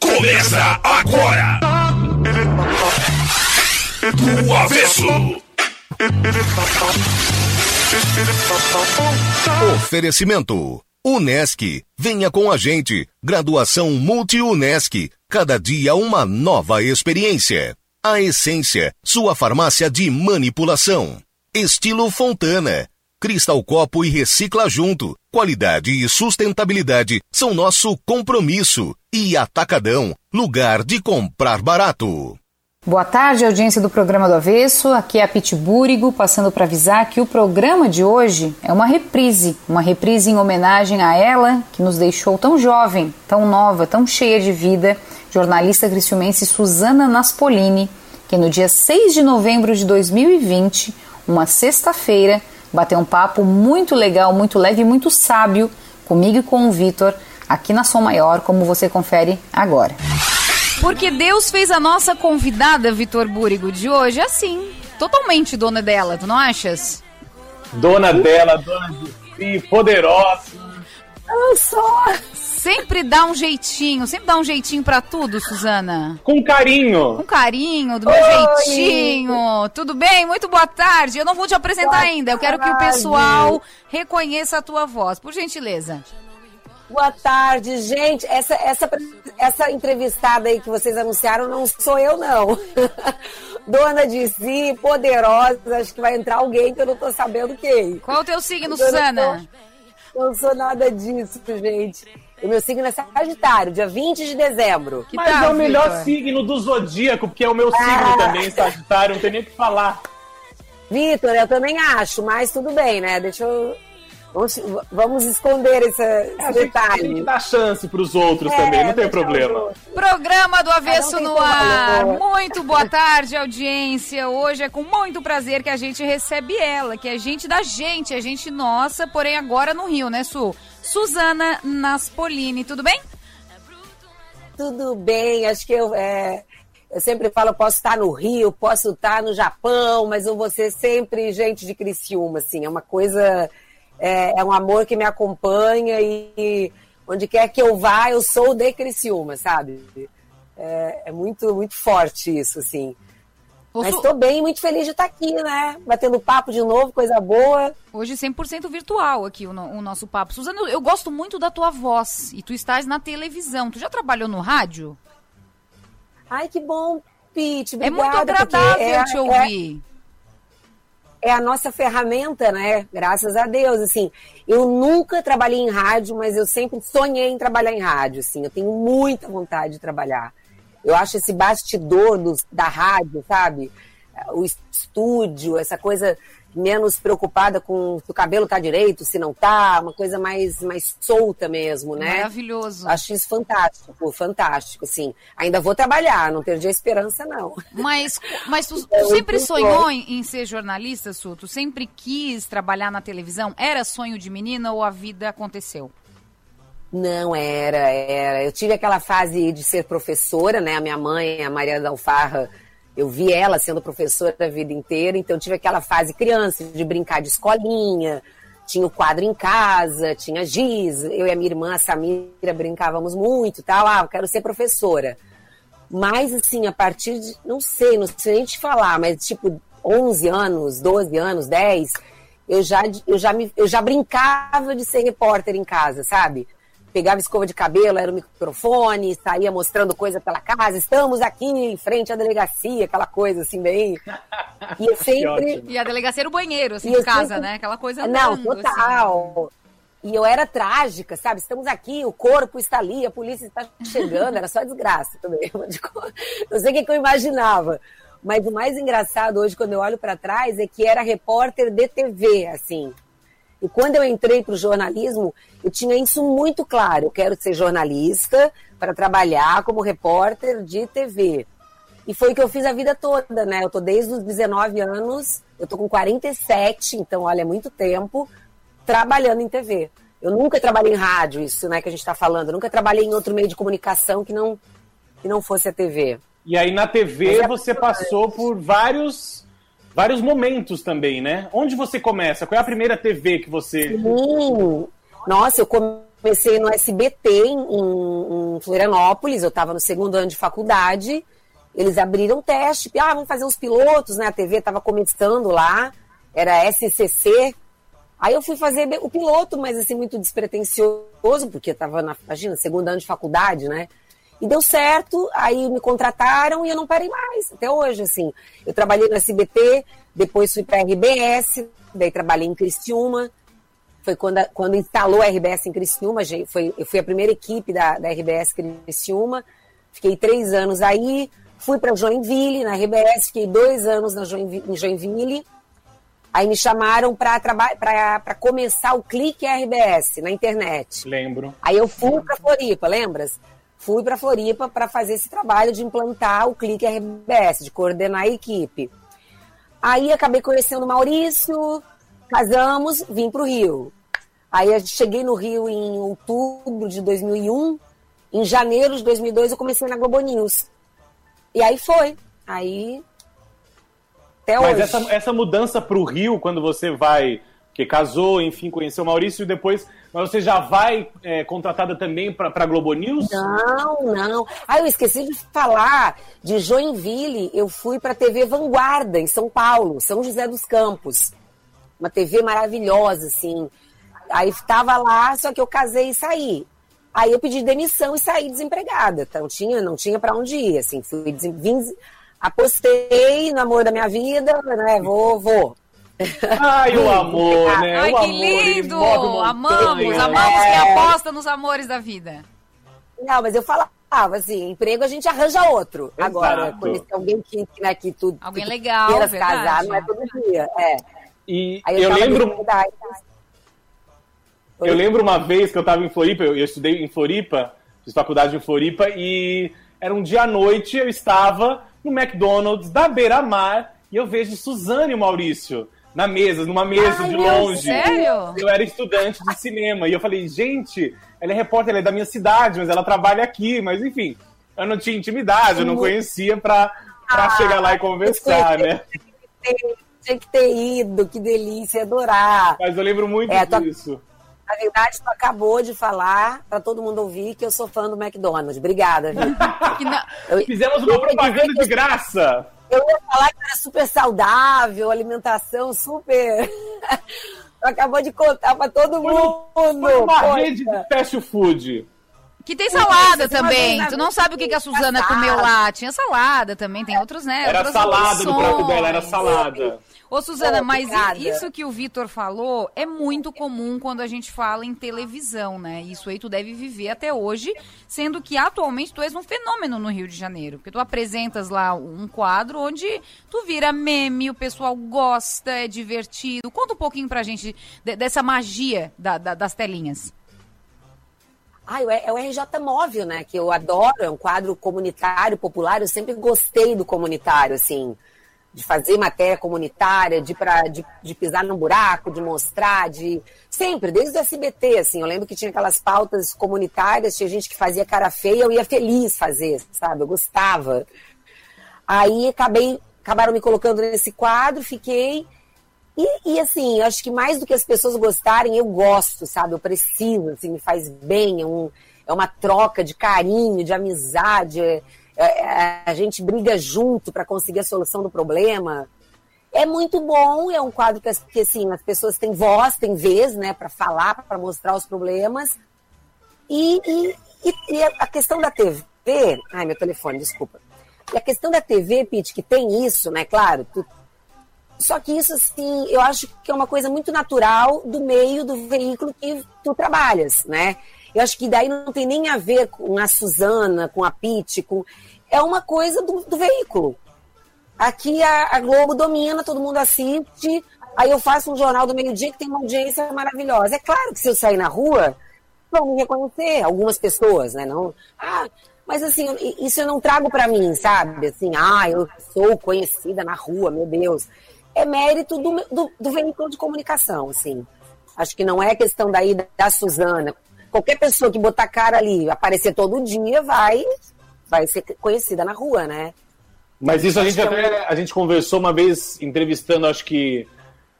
Começa agora! Do avesso! Oferecimento. Unesc. Venha com a gente. Graduação Multi-Unesc. Cada dia uma nova experiência. A Essência. Sua farmácia de manipulação. Estilo Fontana. Cristal Copo e Recicla Junto. Qualidade e sustentabilidade são nosso compromisso. E Atacadão. Lugar de comprar barato. Boa tarde, audiência do programa do Avesso. Aqui é a Pitbúrigo, passando para avisar que o programa de hoje é uma reprise, uma reprise em homenagem a ela que nos deixou tão jovem, tão nova, tão cheia de vida, jornalista cristiumense Suzana Naspolini, que no dia 6 de novembro de 2020, uma sexta-feira, bateu um papo muito legal, muito leve e muito sábio comigo e com o Vitor aqui na Som Maior, como você confere agora. Porque Deus fez a nossa convidada, Vitor Búrigo, de hoje assim, totalmente dona dela, tu não achas? Dona dela, dona de si, poderosa. Eu sou. Sempre dá um jeitinho, sempre dá um jeitinho para tudo, Suzana. Com carinho. Com carinho, do meu Oi. jeitinho. Tudo bem? Muito boa tarde. Eu não vou te apresentar boa ainda. Eu quero que o pessoal reconheça a tua voz, por gentileza. Boa tarde, gente. Essa, essa, essa entrevistada aí que vocês anunciaram não sou eu, não. Dona de si, poderosa. Acho que vai entrar alguém que eu não tô sabendo quem. Qual o teu signo, Suzana? Não, não sou nada disso, gente. O meu signo é Sagitário, dia 20 de dezembro. Que Mas tal, é o melhor signo do zodíaco, porque é o meu signo ah. também, Sagitário, não tem nem o que falar. Vitor, eu também acho, mas tudo bem, né? Deixa eu Vamos, vamos esconder esse, esse a detalhe. Gente tem que dar chance para os outros é, também, não tem problema. Programa do Avesso no ar. Muito boa tarde, audiência. Hoje é com muito prazer que a gente recebe ela, que é gente da gente, é gente nossa, porém agora no Rio, né, Su? Suzana Naspolini, tudo bem? Tudo bem, acho que eu. É... Eu sempre falo, posso estar no Rio, posso estar no Japão, mas eu vou ser sempre gente de Criciúma, assim, é uma coisa é, é um amor que me acompanha e onde quer que eu vá, eu sou de Criciúma, sabe? É, é muito, muito forte isso, assim. Mas estou bem, muito feliz de estar aqui, né? Batendo papo de novo, coisa boa. Hoje 100% virtual aqui o, o, nosso papo. Suzana, eu gosto muito da tua voz e tu estás na televisão. Tu já trabalhou no rádio? Ai, que bom, Pete. É muito agradável é, te ouvir. É é a nossa ferramenta, né? Graças a Deus, assim. Eu nunca trabalhei em rádio, mas eu sempre sonhei em trabalhar em rádio, assim. Eu tenho muita vontade de trabalhar. Eu acho esse bastidor do, da rádio, sabe? O estúdio, essa coisa menos preocupada com se o cabelo tá direito, se não tá, uma coisa mais, mais solta mesmo, né? Maravilhoso. Acho isso fantástico, fantástico, sim. Ainda vou trabalhar, não perdi a esperança, não. Mas, mas tu, tu sempre sonhou em, em, ser jornalista, Su? Tu sempre quis trabalhar na televisão? Era sonho de menina ou a vida aconteceu? Não, era, era. Eu tive aquela fase de ser professora, né? A minha mãe, a Maria da Alfarra, eu vi ela sendo professora a vida inteira, então tive aquela fase criança de brincar de escolinha, tinha o quadro em casa, tinha giz, eu e a minha irmã, a Samira, brincávamos muito tal. Ah, eu quero ser professora. Mas, assim, a partir de, não sei, não sei nem te falar, mas tipo 11 anos, 12 anos, 10, eu já, eu já, me, eu já brincava de ser repórter em casa, sabe? Pegava escova de cabelo, era o microfone, saía mostrando coisa pela casa, estamos aqui em frente à delegacia, aquela coisa assim, bem. E eu sempre. E a delegacia era o banheiro, assim, de casa, sempre... né? Aquela coisa. Não, assim. total. Assim. E eu era trágica, sabe? Estamos aqui, o corpo está ali, a polícia está chegando, era só desgraça também. Não sei o que, que eu imaginava. Mas o mais engraçado hoje, quando eu olho para trás, é que era repórter de TV, assim. E quando eu entrei para o jornalismo, eu tinha isso muito claro. Eu quero ser jornalista para trabalhar como repórter de TV. E foi o que eu fiz a vida toda, né? Eu tô desde os 19 anos, eu tô com 47, então olha, é muito tempo trabalhando em TV. Eu nunca trabalhei em rádio, isso, né, que a gente está falando. Eu nunca trabalhei em outro meio de comunicação que não que não fosse a TV. E aí na TV é você passou por vários vários momentos também, né? Onde você começa? Qual é a primeira TV que você. Sim. Nossa, eu comecei no SBT em, em Florianópolis, eu estava no segundo ano de faculdade. Eles abriram teste, ah, vamos fazer uns pilotos, né? A TV estava começando lá, era SCC. Aí eu fui fazer o piloto, mas assim, muito despretensioso, porque estava na, imagina, segundo ano de faculdade, né? E deu certo, aí me contrataram e eu não parei mais, até hoje, assim. Eu trabalhei no SBT, depois fui para a RBS, daí trabalhei em Criciúma. Foi quando, quando instalou a RBS em Criciúma, foi, eu fui a primeira equipe da, da RBS Criciúma. Fiquei três anos aí, fui para Joinville, na RBS, fiquei dois anos na Joinville, em Joinville. Aí me chamaram para começar o Clique RBS na internet. Lembro. Aí eu fui para Floripa, lembras? Fui para Floripa para fazer esse trabalho de implantar o Clique RBS, de coordenar a equipe. Aí acabei conhecendo o Maurício, casamos, vim para o Rio. Aí cheguei no Rio em outubro de 2001. Em janeiro de 2002 eu comecei na Globo News. E aí foi. Aí até Mas hoje. essa, essa mudança para o Rio, quando você vai, que casou, enfim, conheceu o Maurício e depois mas você já vai é, contratada também para a Globo News? Não, não. Ah, eu esqueci de falar. De Joinville, eu fui para a TV Vanguarda, em São Paulo, São José dos Campos. Uma TV maravilhosa, assim. Aí estava lá, só que eu casei e saí. Aí eu pedi demissão e saí desempregada. Então tinha, não tinha para onde ir, assim. Fui, vim, apostei no amor da minha vida, né? Vou, vou. Ai, o amor, né? Ai, o que amor, lindo! Amamos, amamos quem aposta nos amores da vida. Não, mas eu falava assim, emprego a gente arranja outro. Exato. Agora, conhecer alguém que, né, que tu alguém legal, queira casar, não é todo dia. É. E eu, eu lembro. Eu lembro uma vez que eu estava em Floripa, eu, eu estudei em Floripa, fiz faculdade em Floripa, e era um dia à noite, eu estava no McDonald's da Beira Mar e eu vejo Suzane e o Maurício na mesa, numa mesa Ai, de longe. Sério? Eu era estudante de cinema. E eu falei, gente, ela é repórter, ela é da minha cidade, mas ela trabalha aqui. Mas enfim, eu não tinha intimidade, eu não conhecia pra, pra ah, chegar lá e conversar, né? Tinha que ter ido, que delícia, adorar. Mas eu lembro muito é, disso. Na verdade, tu acabou de falar para todo mundo ouvir que eu sou fã do McDonald's. Obrigada, Vitor. Fizemos uma propaganda de graça. Eu ia falar que era super saudável, alimentação super. Acabou de contar para todo mundo. Foi uma rede de fast food. Que tem salada também. Tu não sabe o que, que a Suzana comeu lá. Tinha salada também, tem outros, né? Era salada no prato dela, era salada. Ô, Suzana, mas isso que o Vitor falou é muito comum quando a gente fala em televisão, né? Isso aí tu deve viver até hoje, sendo que atualmente tu és um fenômeno no Rio de Janeiro. Porque tu apresentas lá um quadro onde tu vira meme, o pessoal gosta, é divertido. Conta um pouquinho pra gente dessa magia da, da, das telinhas. Ah, é o RJ Móvel, né? Que eu adoro, é um quadro comunitário, popular. Eu sempre gostei do comunitário, assim de fazer matéria comunitária, de, pra, de, de pisar num buraco, de mostrar, de. Sempre, desde o SBT, assim. Eu lembro que tinha aquelas pautas comunitárias, tinha gente que fazia cara feia, eu ia feliz fazer, sabe? Eu gostava. Aí acabei, acabaram me colocando nesse quadro, fiquei. E, e assim, acho que mais do que as pessoas gostarem, eu gosto, sabe? Eu preciso, assim, me faz bem, é, um, é uma troca de carinho, de amizade. É, a gente briga junto para conseguir a solução do problema. É muito bom, é um quadro que, que assim, as pessoas têm voz, têm vez, né, para falar, para mostrar os problemas. E, e, e, a questão da TV, ai, meu telefone, desculpa. E a questão da TV, Pete, que tem isso, né, claro, tu, só que isso, assim, eu acho que é uma coisa muito natural do meio do veículo que tu trabalhas, né? Eu acho que daí não tem nem a ver com a Suzana, com a Pete, com... é uma coisa do, do veículo. Aqui a, a, Globo domina, todo mundo assiste, aí eu faço um jornal do meio-dia que tem uma audiência maravilhosa. É claro que se eu sair na rua, vão me reconhecer, algumas pessoas, né? Não, ah, mas assim, isso eu não trago para mim, sabe? Assim, ah, eu sou conhecida na rua, meu Deus. É mérito do, do, do veículo de comunicação, assim. Acho que não é questão daí da Suzana qualquer pessoa que botar cara ali, aparecer todo dia, vai, vai ser conhecida na rua, né? Mas isso a gente até a gente conversou uma vez entrevistando, acho que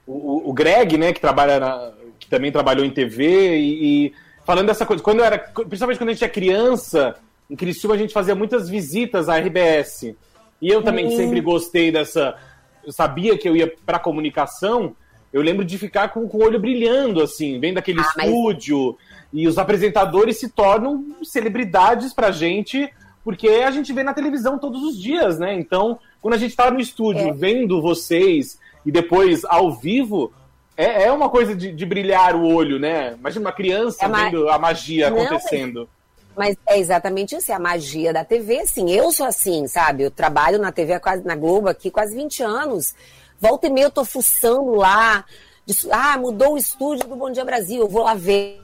o, o Greg, né, que trabalha na, que também trabalhou em TV e, e, falando dessa coisa. Quando era, principalmente quando a gente é criança, em Criciúma a gente fazia muitas visitas à RBS. E eu também uhum. sempre gostei dessa. Eu sabia que eu ia para comunicação. Eu lembro de ficar com, com o olho brilhando, assim, vendo aquele ah, estúdio. Mas... E os apresentadores se tornam celebridades pra gente, porque a gente vê na televisão todos os dias, né? Então, quando a gente tá no estúdio é. vendo vocês e depois ao vivo, é, é uma coisa de, de, brilhar o olho, né? Imagina uma criança é vendo a magia Não, acontecendo. Mas é exatamente isso, é a magia da TV, assim. Eu sou assim, sabe? Eu trabalho na TV, quase, na Globo aqui, quase 20 anos. Volta e meia eu tô fuçando lá. De, ah, mudou o estúdio do Bom Dia Brasil, eu vou lá ver.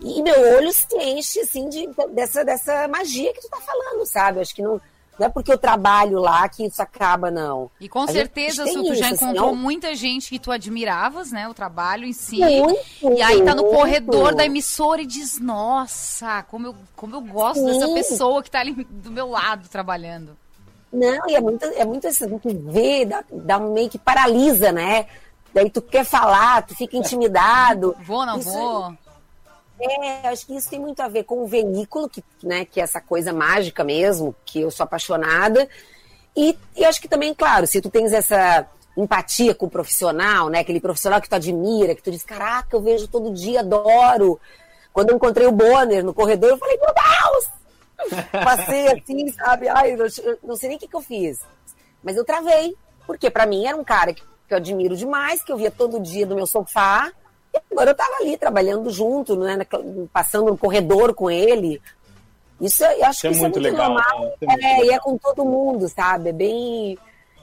E meu olho se enche, assim, de, dessa, dessa magia que tu tá falando, sabe? Acho que não, não é porque eu trabalho lá que isso acaba, não. E com a certeza, Su, tu já assim, encontrou muita gente que tu admiravas, né? O trabalho em si. Muito, e aí tá no corredor da emissora e diz, nossa, como eu, como eu gosto Sim. dessa pessoa que tá ali do meu lado trabalhando. Não, e é muito, é muito assim, tu vê, dá, dá meio que paralisa, né? Daí tu quer falar, tu fica intimidado. Vou, não isso, vou. É, acho que isso tem muito a ver com o veículo, que, né, que é essa coisa mágica mesmo, que eu sou apaixonada. E, e acho que também, claro, se tu tens essa empatia com o profissional, né? Aquele profissional que tu admira, que tu diz, caraca, eu vejo todo dia, adoro. Quando eu encontrei o Bonner no corredor, eu falei, meu Deus! Passei assim, sabe? Ai, não, não sei nem o que, que eu fiz. Mas eu travei, porque para mim era um cara que, que eu admiro demais, que eu via todo dia no meu sofá, e agora eu estava ali trabalhando junto, né, passando no corredor com ele. Isso eu acho isso que é isso muito é muito legal, normal. Né? É, é e é com todo mundo, sabe? É bem,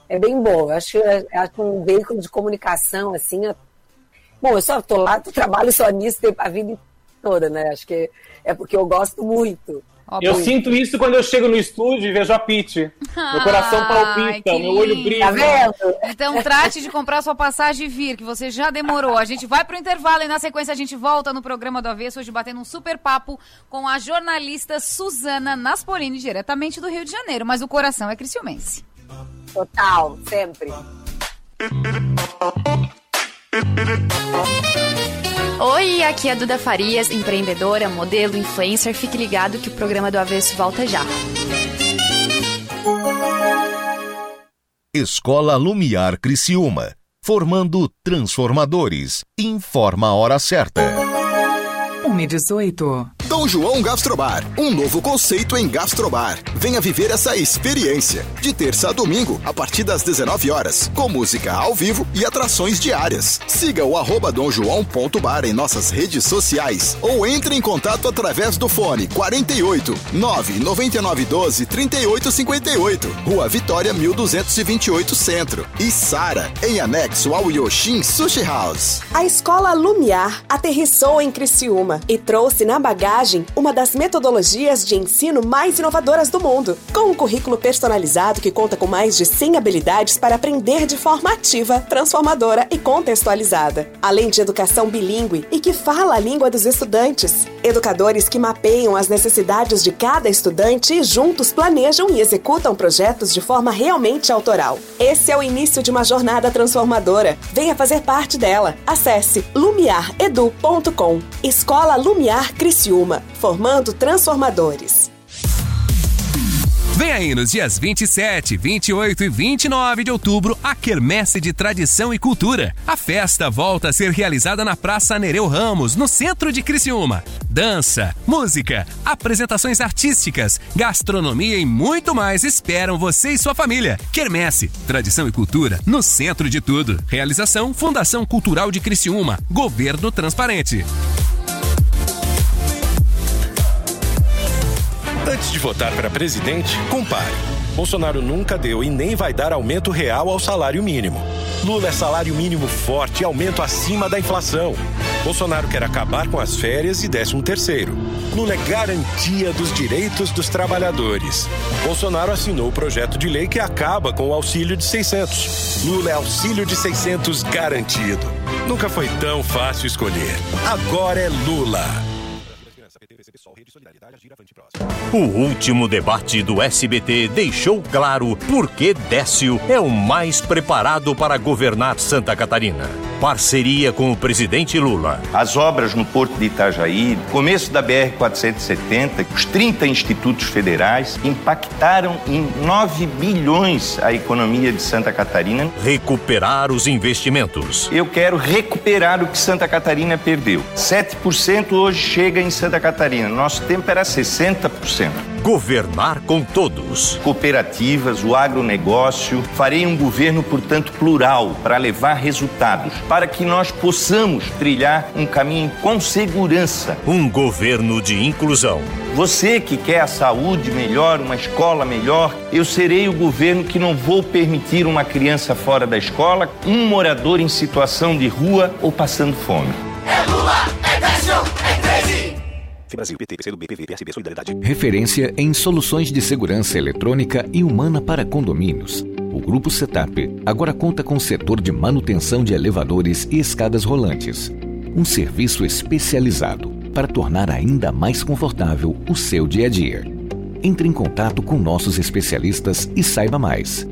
é bem bom. Eu acho, eu acho um veículo de comunicação, assim. Eu... Bom, eu só tô lá, trabalho só nisso a vida toda, né? Acho que é porque eu gosto muito. Eu sinto isso quando eu chego no estúdio e vejo a Pete. Meu coração palpita, meu olho brilha. Tá vendo? Então trate de comprar sua passagem e vir, que você já demorou. A gente vai pro intervalo e na sequência a gente volta no programa do Avesso, hoje batendo um super papo com a jornalista Suzana Naspolini, diretamente do Rio de Janeiro. Mas o coração é criciumense. Total, sempre. Oi, aqui é a Duda Farias, empreendedora, modelo, influencer. Fique ligado que o programa do Avesso volta já. Escola Lumiar Criciúma, formando transformadores. Informa a hora certa. 118. Dom João Gastrobar, um novo conceito em gastrobar. Venha viver essa experiência. De terça a domingo, a partir das 19 horas, com música ao vivo e atrações diárias. Siga o arroba domjoão.bar em nossas redes sociais ou entre em contato através do fone 48 99912 3858, Rua Vitória 1228 Centro e Sara, em anexo ao Yoshin Sushi House. A Escola Lumiar aterrissou em Criciúma e trouxe na bagagem uma das metodologias de ensino mais inovadoras do mundo, com um currículo personalizado que conta com mais de 100 habilidades para aprender de forma ativa, transformadora e contextualizada, além de educação bilíngue e que fala a língua dos estudantes. Educadores que mapeiam as necessidades de cada estudante e juntos planejam e executam projetos de forma realmente autoral. Esse é o início de uma jornada transformadora. Venha fazer parte dela. Acesse lumiaredu.com. Escola Lumiar Criciúma, formando transformadores. Vem aí nos dias 27, 28 e 29 de outubro a Quermesse de Tradição e Cultura. A festa volta a ser realizada na Praça Nereu Ramos, no centro de Criciúma. Dança, música, apresentações artísticas, gastronomia e muito mais esperam você e sua família. Quermesse, Tradição e Cultura no centro de tudo. Realização Fundação Cultural de Criciúma. Governo Transparente. Antes de votar para presidente, compare. Bolsonaro nunca deu e nem vai dar aumento real ao salário mínimo. Lula é salário mínimo forte e aumento acima da inflação. Bolsonaro quer acabar com as férias e 13 terceiro. Lula é garantia dos direitos dos trabalhadores. Bolsonaro assinou o projeto de lei que acaba com o auxílio de 600. Lula é auxílio de 600 garantido. Nunca foi tão fácil escolher. Agora é Lula. O último debate do SBT deixou claro por que Décio é o mais preparado para governar Santa Catarina. Parceria com o presidente Lula. As obras no Porto de Itajaí, começo da BR-470, os 30 institutos federais impactaram em 9 bilhões a economia de Santa Catarina. Recuperar os investimentos. Eu quero recuperar o que Santa Catarina perdeu. 7% hoje chega em Santa Catarina. Nosso tempo era 60%. Governar com todos. Cooperativas, o agronegócio. Farei um governo, portanto, plural para levar resultados, para que nós possamos trilhar um caminho com segurança. Um governo de inclusão. Você que quer a saúde melhor, uma escola melhor, eu serei o governo que não vou permitir uma criança fora da escola, um morador em situação de rua ou passando fome. É Lula, é Décio, 13. Brasil, PT, PCdoB, PV, PSB, Solidariedade. Referência em soluções de segurança eletrônica e humana para condomínios. O Grupo Setup agora conta com o setor de manutenção de elevadores e escadas rolantes. Um serviço especializado para tornar ainda mais confortável o seu dia a dia. Entre em contato com nossos especialistas e saiba mais.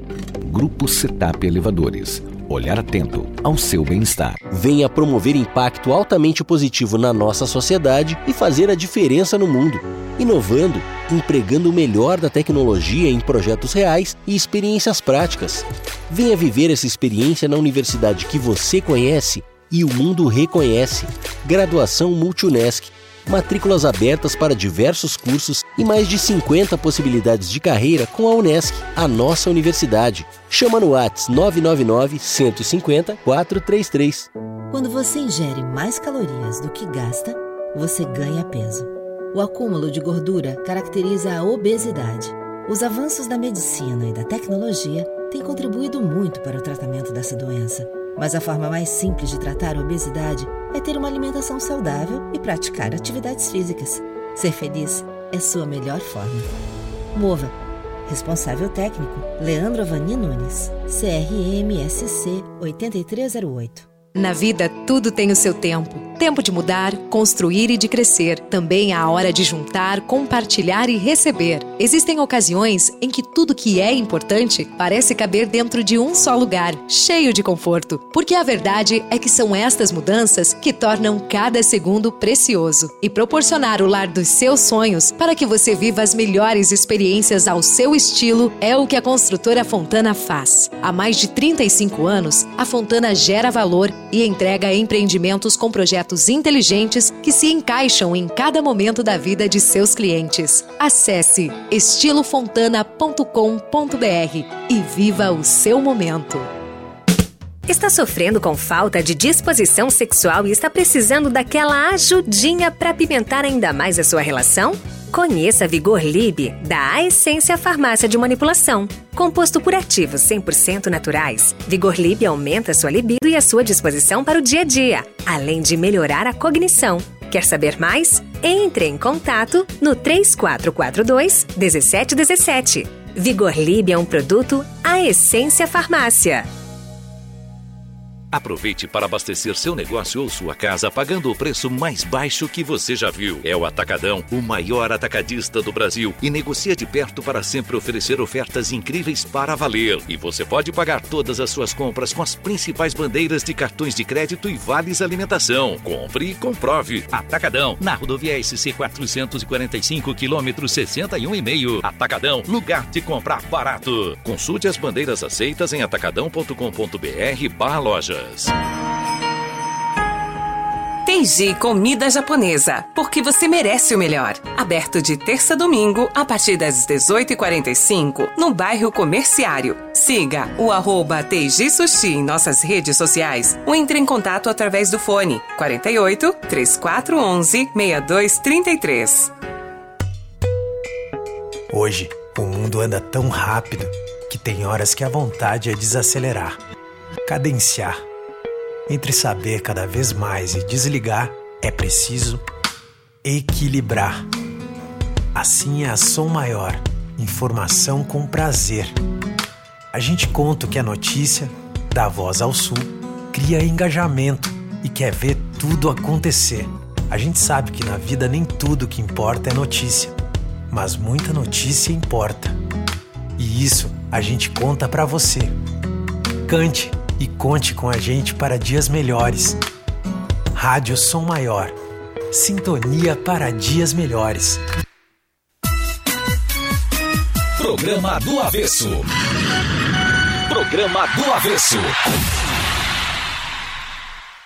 Grupo Setup Elevadores olhar atento ao seu bem-estar. Venha promover impacto altamente positivo na nossa sociedade e fazer a diferença no mundo, inovando, empregando o melhor da tecnologia em projetos reais e experiências práticas. Venha viver essa experiência na universidade que você conhece e o mundo reconhece. Graduação Multunesc matrículas abertas para diversos cursos e mais de 50 possibilidades de carreira com a Unesc, a nossa universidade. Chama no Whats 999 150 433. Quando você ingere mais calorias do que gasta, você ganha peso. O acúmulo de gordura caracteriza a obesidade. Os avanços da medicina e da tecnologia têm contribuído muito para o tratamento dessa doença. Mas a forma mais simples de tratar a obesidade é ter uma alimentação saudável e praticar atividades físicas. Ser feliz é sua melhor forma. Mova. Responsável técnico: Leandro Avani Nunes. CRMSC 8308. Na vida, tudo tem o seu tempo. Tempo de mudar, construir e de crescer. Também a hora de juntar, compartilhar e receber. Existem ocasiões em que tudo que é importante parece caber dentro de um só lugar, cheio de conforto. Porque a verdade é que são estas mudanças que tornam cada segundo precioso. E proporcionar o lar dos seus sonhos para que você viva as melhores experiências ao seu estilo é o que a construtora Fontana faz. Há mais de 35 anos, a Fontana gera valor e entrega empreendimentos com projetos inteligentes que se encaixam em cada momento da vida de seus clientes. Acesse estilofontana.com.br e viva o seu momento. Está sofrendo com falta de disposição sexual e está precisando daquela ajudinha para pimentar ainda mais a sua relação? Conheça Vigor Lib, da Essência Farmácia de Manipulação. Composto por ativos 100% naturais, Vigor Lib aumenta a sua libido e a sua disposição para o dia a dia, além de melhorar a cognição. Quer saber mais? Entre em contato no 3442 1717. Vigor Lib é um produto A Essência Farmácia. Aproveite para abastecer seu negócio ou sua casa pagando o preço mais baixo que você já viu. É o Atacadão, o maior atacadista do Brasil e negocia de perto para sempre oferecer ofertas incríveis para valer. E você pode pagar todas as suas compras com as principais bandeiras de cartões de crédito e vales alimentação. Compre e comprove. Atacadão, na rodovia SC 445 quilômetro 61,5. Atacadão, lugar de comprar barato. Consulte as bandeiras aceitas em atacadão.com.br/barra Teiji Comida Japonesa, porque você merece o melhor. Aberto de terça a domingo, a partir das 18h45, no bairro Comerciário. Siga o arroba Teiji Sushi em nossas redes sociais ou entre em contato através do fone 48 3411 6233. Hoje, o mundo anda tão rápido que tem horas que a vontade é desacelerar, cadenciar entre saber cada vez mais e desligar, é preciso equilibrar. Assim é a Som Maior, informação com prazer. A gente conta que é notícia, dá voz ao sul, cria engajamento e quer ver tudo acontecer. A gente sabe que na vida nem tudo que importa é notícia, mas muita notícia importa. E isso a gente conta para você. Cante e conte com a gente para dias melhores. Rádio Som Maior. Sintonia para dias melhores. Programa do Avesso. Programa do Avesso.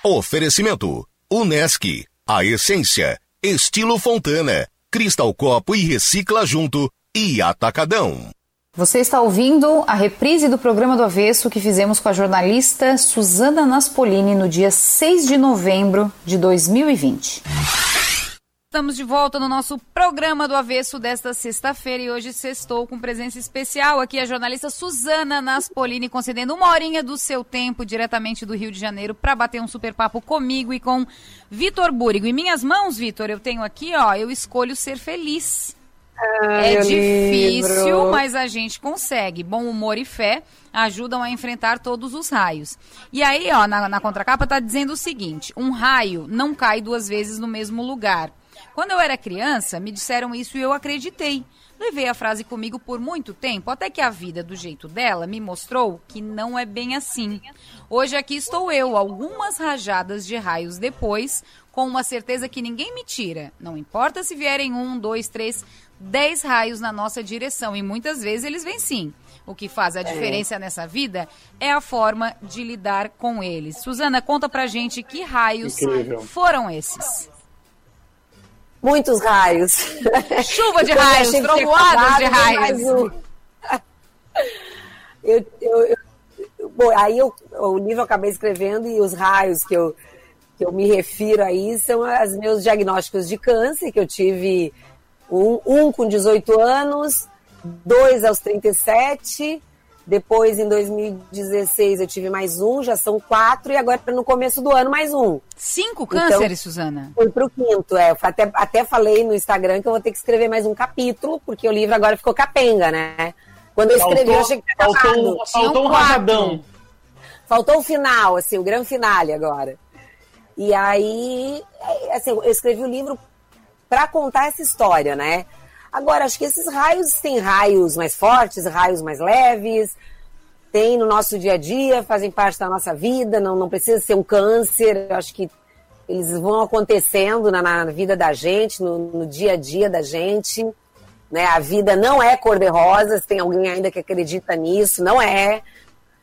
Oferecimento: Unesc, a essência, estilo Fontana, Cristal Copo e Recicla Junto e Atacadão. Você está ouvindo a reprise do programa do Avesso que fizemos com a jornalista Suzana Naspolini no dia 6 de novembro de 2020. Estamos de volta no nosso programa do Avesso desta sexta-feira e hoje sextou com presença especial aqui a jornalista Suzana Naspolini, concedendo uma horinha do seu tempo diretamente do Rio de Janeiro para bater um super papo comigo e com Vitor Búrigo. Em minhas mãos, Vitor, eu tenho aqui, ó, eu escolho ser feliz. Ai, é difícil, livro. mas a gente consegue. Bom humor e fé ajudam a enfrentar todos os raios. E aí, ó, na, na contracapa tá dizendo o seguinte: um raio não cai duas vezes no mesmo lugar. Quando eu era criança, me disseram isso e eu acreditei. Levei a frase comigo por muito tempo, até que a vida, do jeito dela, me mostrou que não é bem assim. Hoje aqui estou eu, algumas rajadas de raios depois, com uma certeza que ninguém me tira. Não importa se vierem um, dois, três, dez raios na nossa direção, e muitas vezes eles vêm sim. O que faz a diferença nessa vida é a forma de lidar com eles. Suzana, conta pra gente que raios Incrível. foram esses. Muitos raios. Chuva de raios, trovoadas de acabado, raios. o- Eu, eu- eu- bom, aí eu, o livro eu acabei escrevendo e os raios que eu, que eu me refiro aí são os meus diagnósticos de câncer, que eu tive um, um com 18 anos, dois aos 37, depois em 2016 eu tive mais um, já são quatro, e agora no começo do ano mais um. Cinco Então, cânceres, Suzana? Fui pro quinto, é. Eu Até, até falei no Instagram que eu vou ter que escrever mais um capítulo, porque o livro agora ficou capenga, né? Quando eu escrevi, Faltou- eu achei que tinha faltou- faltou um rajadão. Faltou o final, assim, o grande finale agora. E aí, é, assim, eu escrevi o livro para contar essa história, né? Agora, acho que esses raios têm raios mais fortes, raios mais leves, tem no nosso dia a dia, fazem parte da nossa vida, não, não precisa ser um câncer, acho que eles vão acontecendo na, na vida da gente, no, no dia a dia da gente. Né? A vida não é cor-de-rosa, se tem alguém ainda que acredita nisso, não é.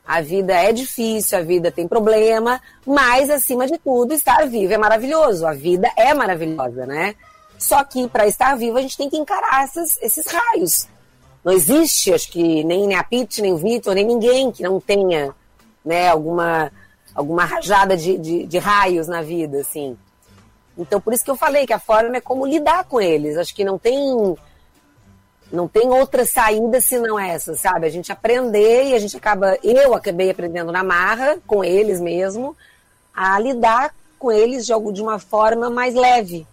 A vida é difícil, a vida tem problema, mas acima de tudo, estar vivo é maravilhoso. A vida é maravilhosa, né? Só que para estar vivo a gente tem que encarar essas- esses raios. Não existe, acho que nem, nem a Pete, nem o Vitor, nem ninguém que não tenha né, alguma, alguma rajada de, de, de raios na vida, assim. Então, por isso que eu falei que a forma é como lidar com eles. Acho que não tem não tem outra saída senão essa, sabe? A gente aprender e a gente acaba, eu acabei aprendendo na marra com eles mesmo, a lidar com eles de, algo, de uma forma mais leve.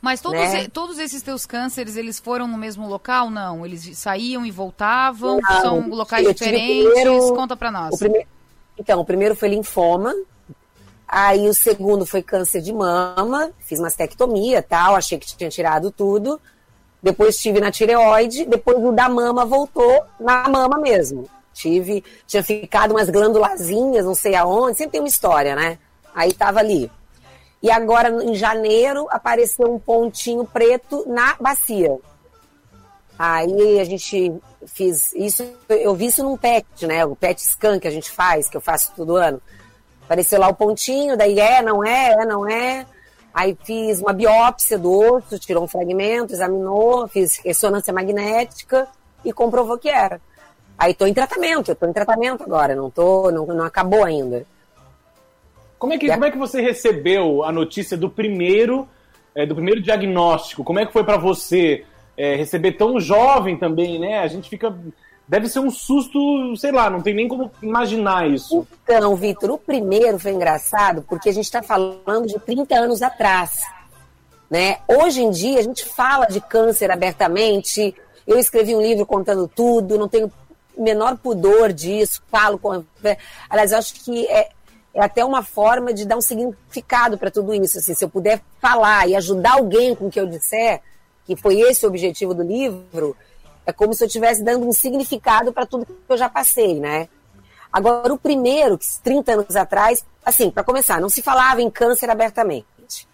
Mas todos, né? todos esses teus cânceres, eles foram no mesmo local? Não? Eles saíam e voltavam? Não, São locais diferentes? primeiro- Conta pra nós. O primeiro- Então, o primeiro foi linfoma, aí o segundo foi câncer de mama, fiz mastectomia tal, achei que tinha tirado tudo. Depois tive na tireoide, depois o da mama voltou na mama mesmo. Tive, tinha ficado umas glândulazinhas, não sei aonde, sempre tem uma história, né? Aí tava ali. E agora, em janeiro, apareceu um pontinho preto na bacia. Aí a gente fiz isso, eu vi isso num PET, né? O PET scan que a gente faz, que eu faço todo ano. Apareceu lá o pontinho, daí é, não é, é, não é. Aí fiz uma biópsia do osso, tirou um fragmento, examinou, fiz ressonância magnética e comprovou que era. Aí tô em tratamento, eu tô em tratamento agora, não tô, não, não acabou ainda. Como é que, como é que você recebeu a notícia do primeiro, é, do primeiro diagnóstico? Como é que foi para você é, receber tão jovem também, né? A gente fica. Deve ser um susto, sei lá, não tem nem como imaginar isso. Então, Vitor, o primeiro foi engraçado porque a gente está falando de 30 anos atrás. Né? Hoje em dia, a gente fala de câncer abertamente. Eu escrevi um livro contando tudo, não tenho o menor pudor disso, falo com. Aliás, eu acho que é, é até uma forma de dar um significado para tudo isso. Assim, se eu puder falar e ajudar alguém com o que eu disser, que foi esse o objetivo do livro, é como se eu estivesse dando um significado para tudo que eu já passei, né? Agora, o primeiro, que 30 anos atrás, assim, para começar, não se falava em câncer abertamente.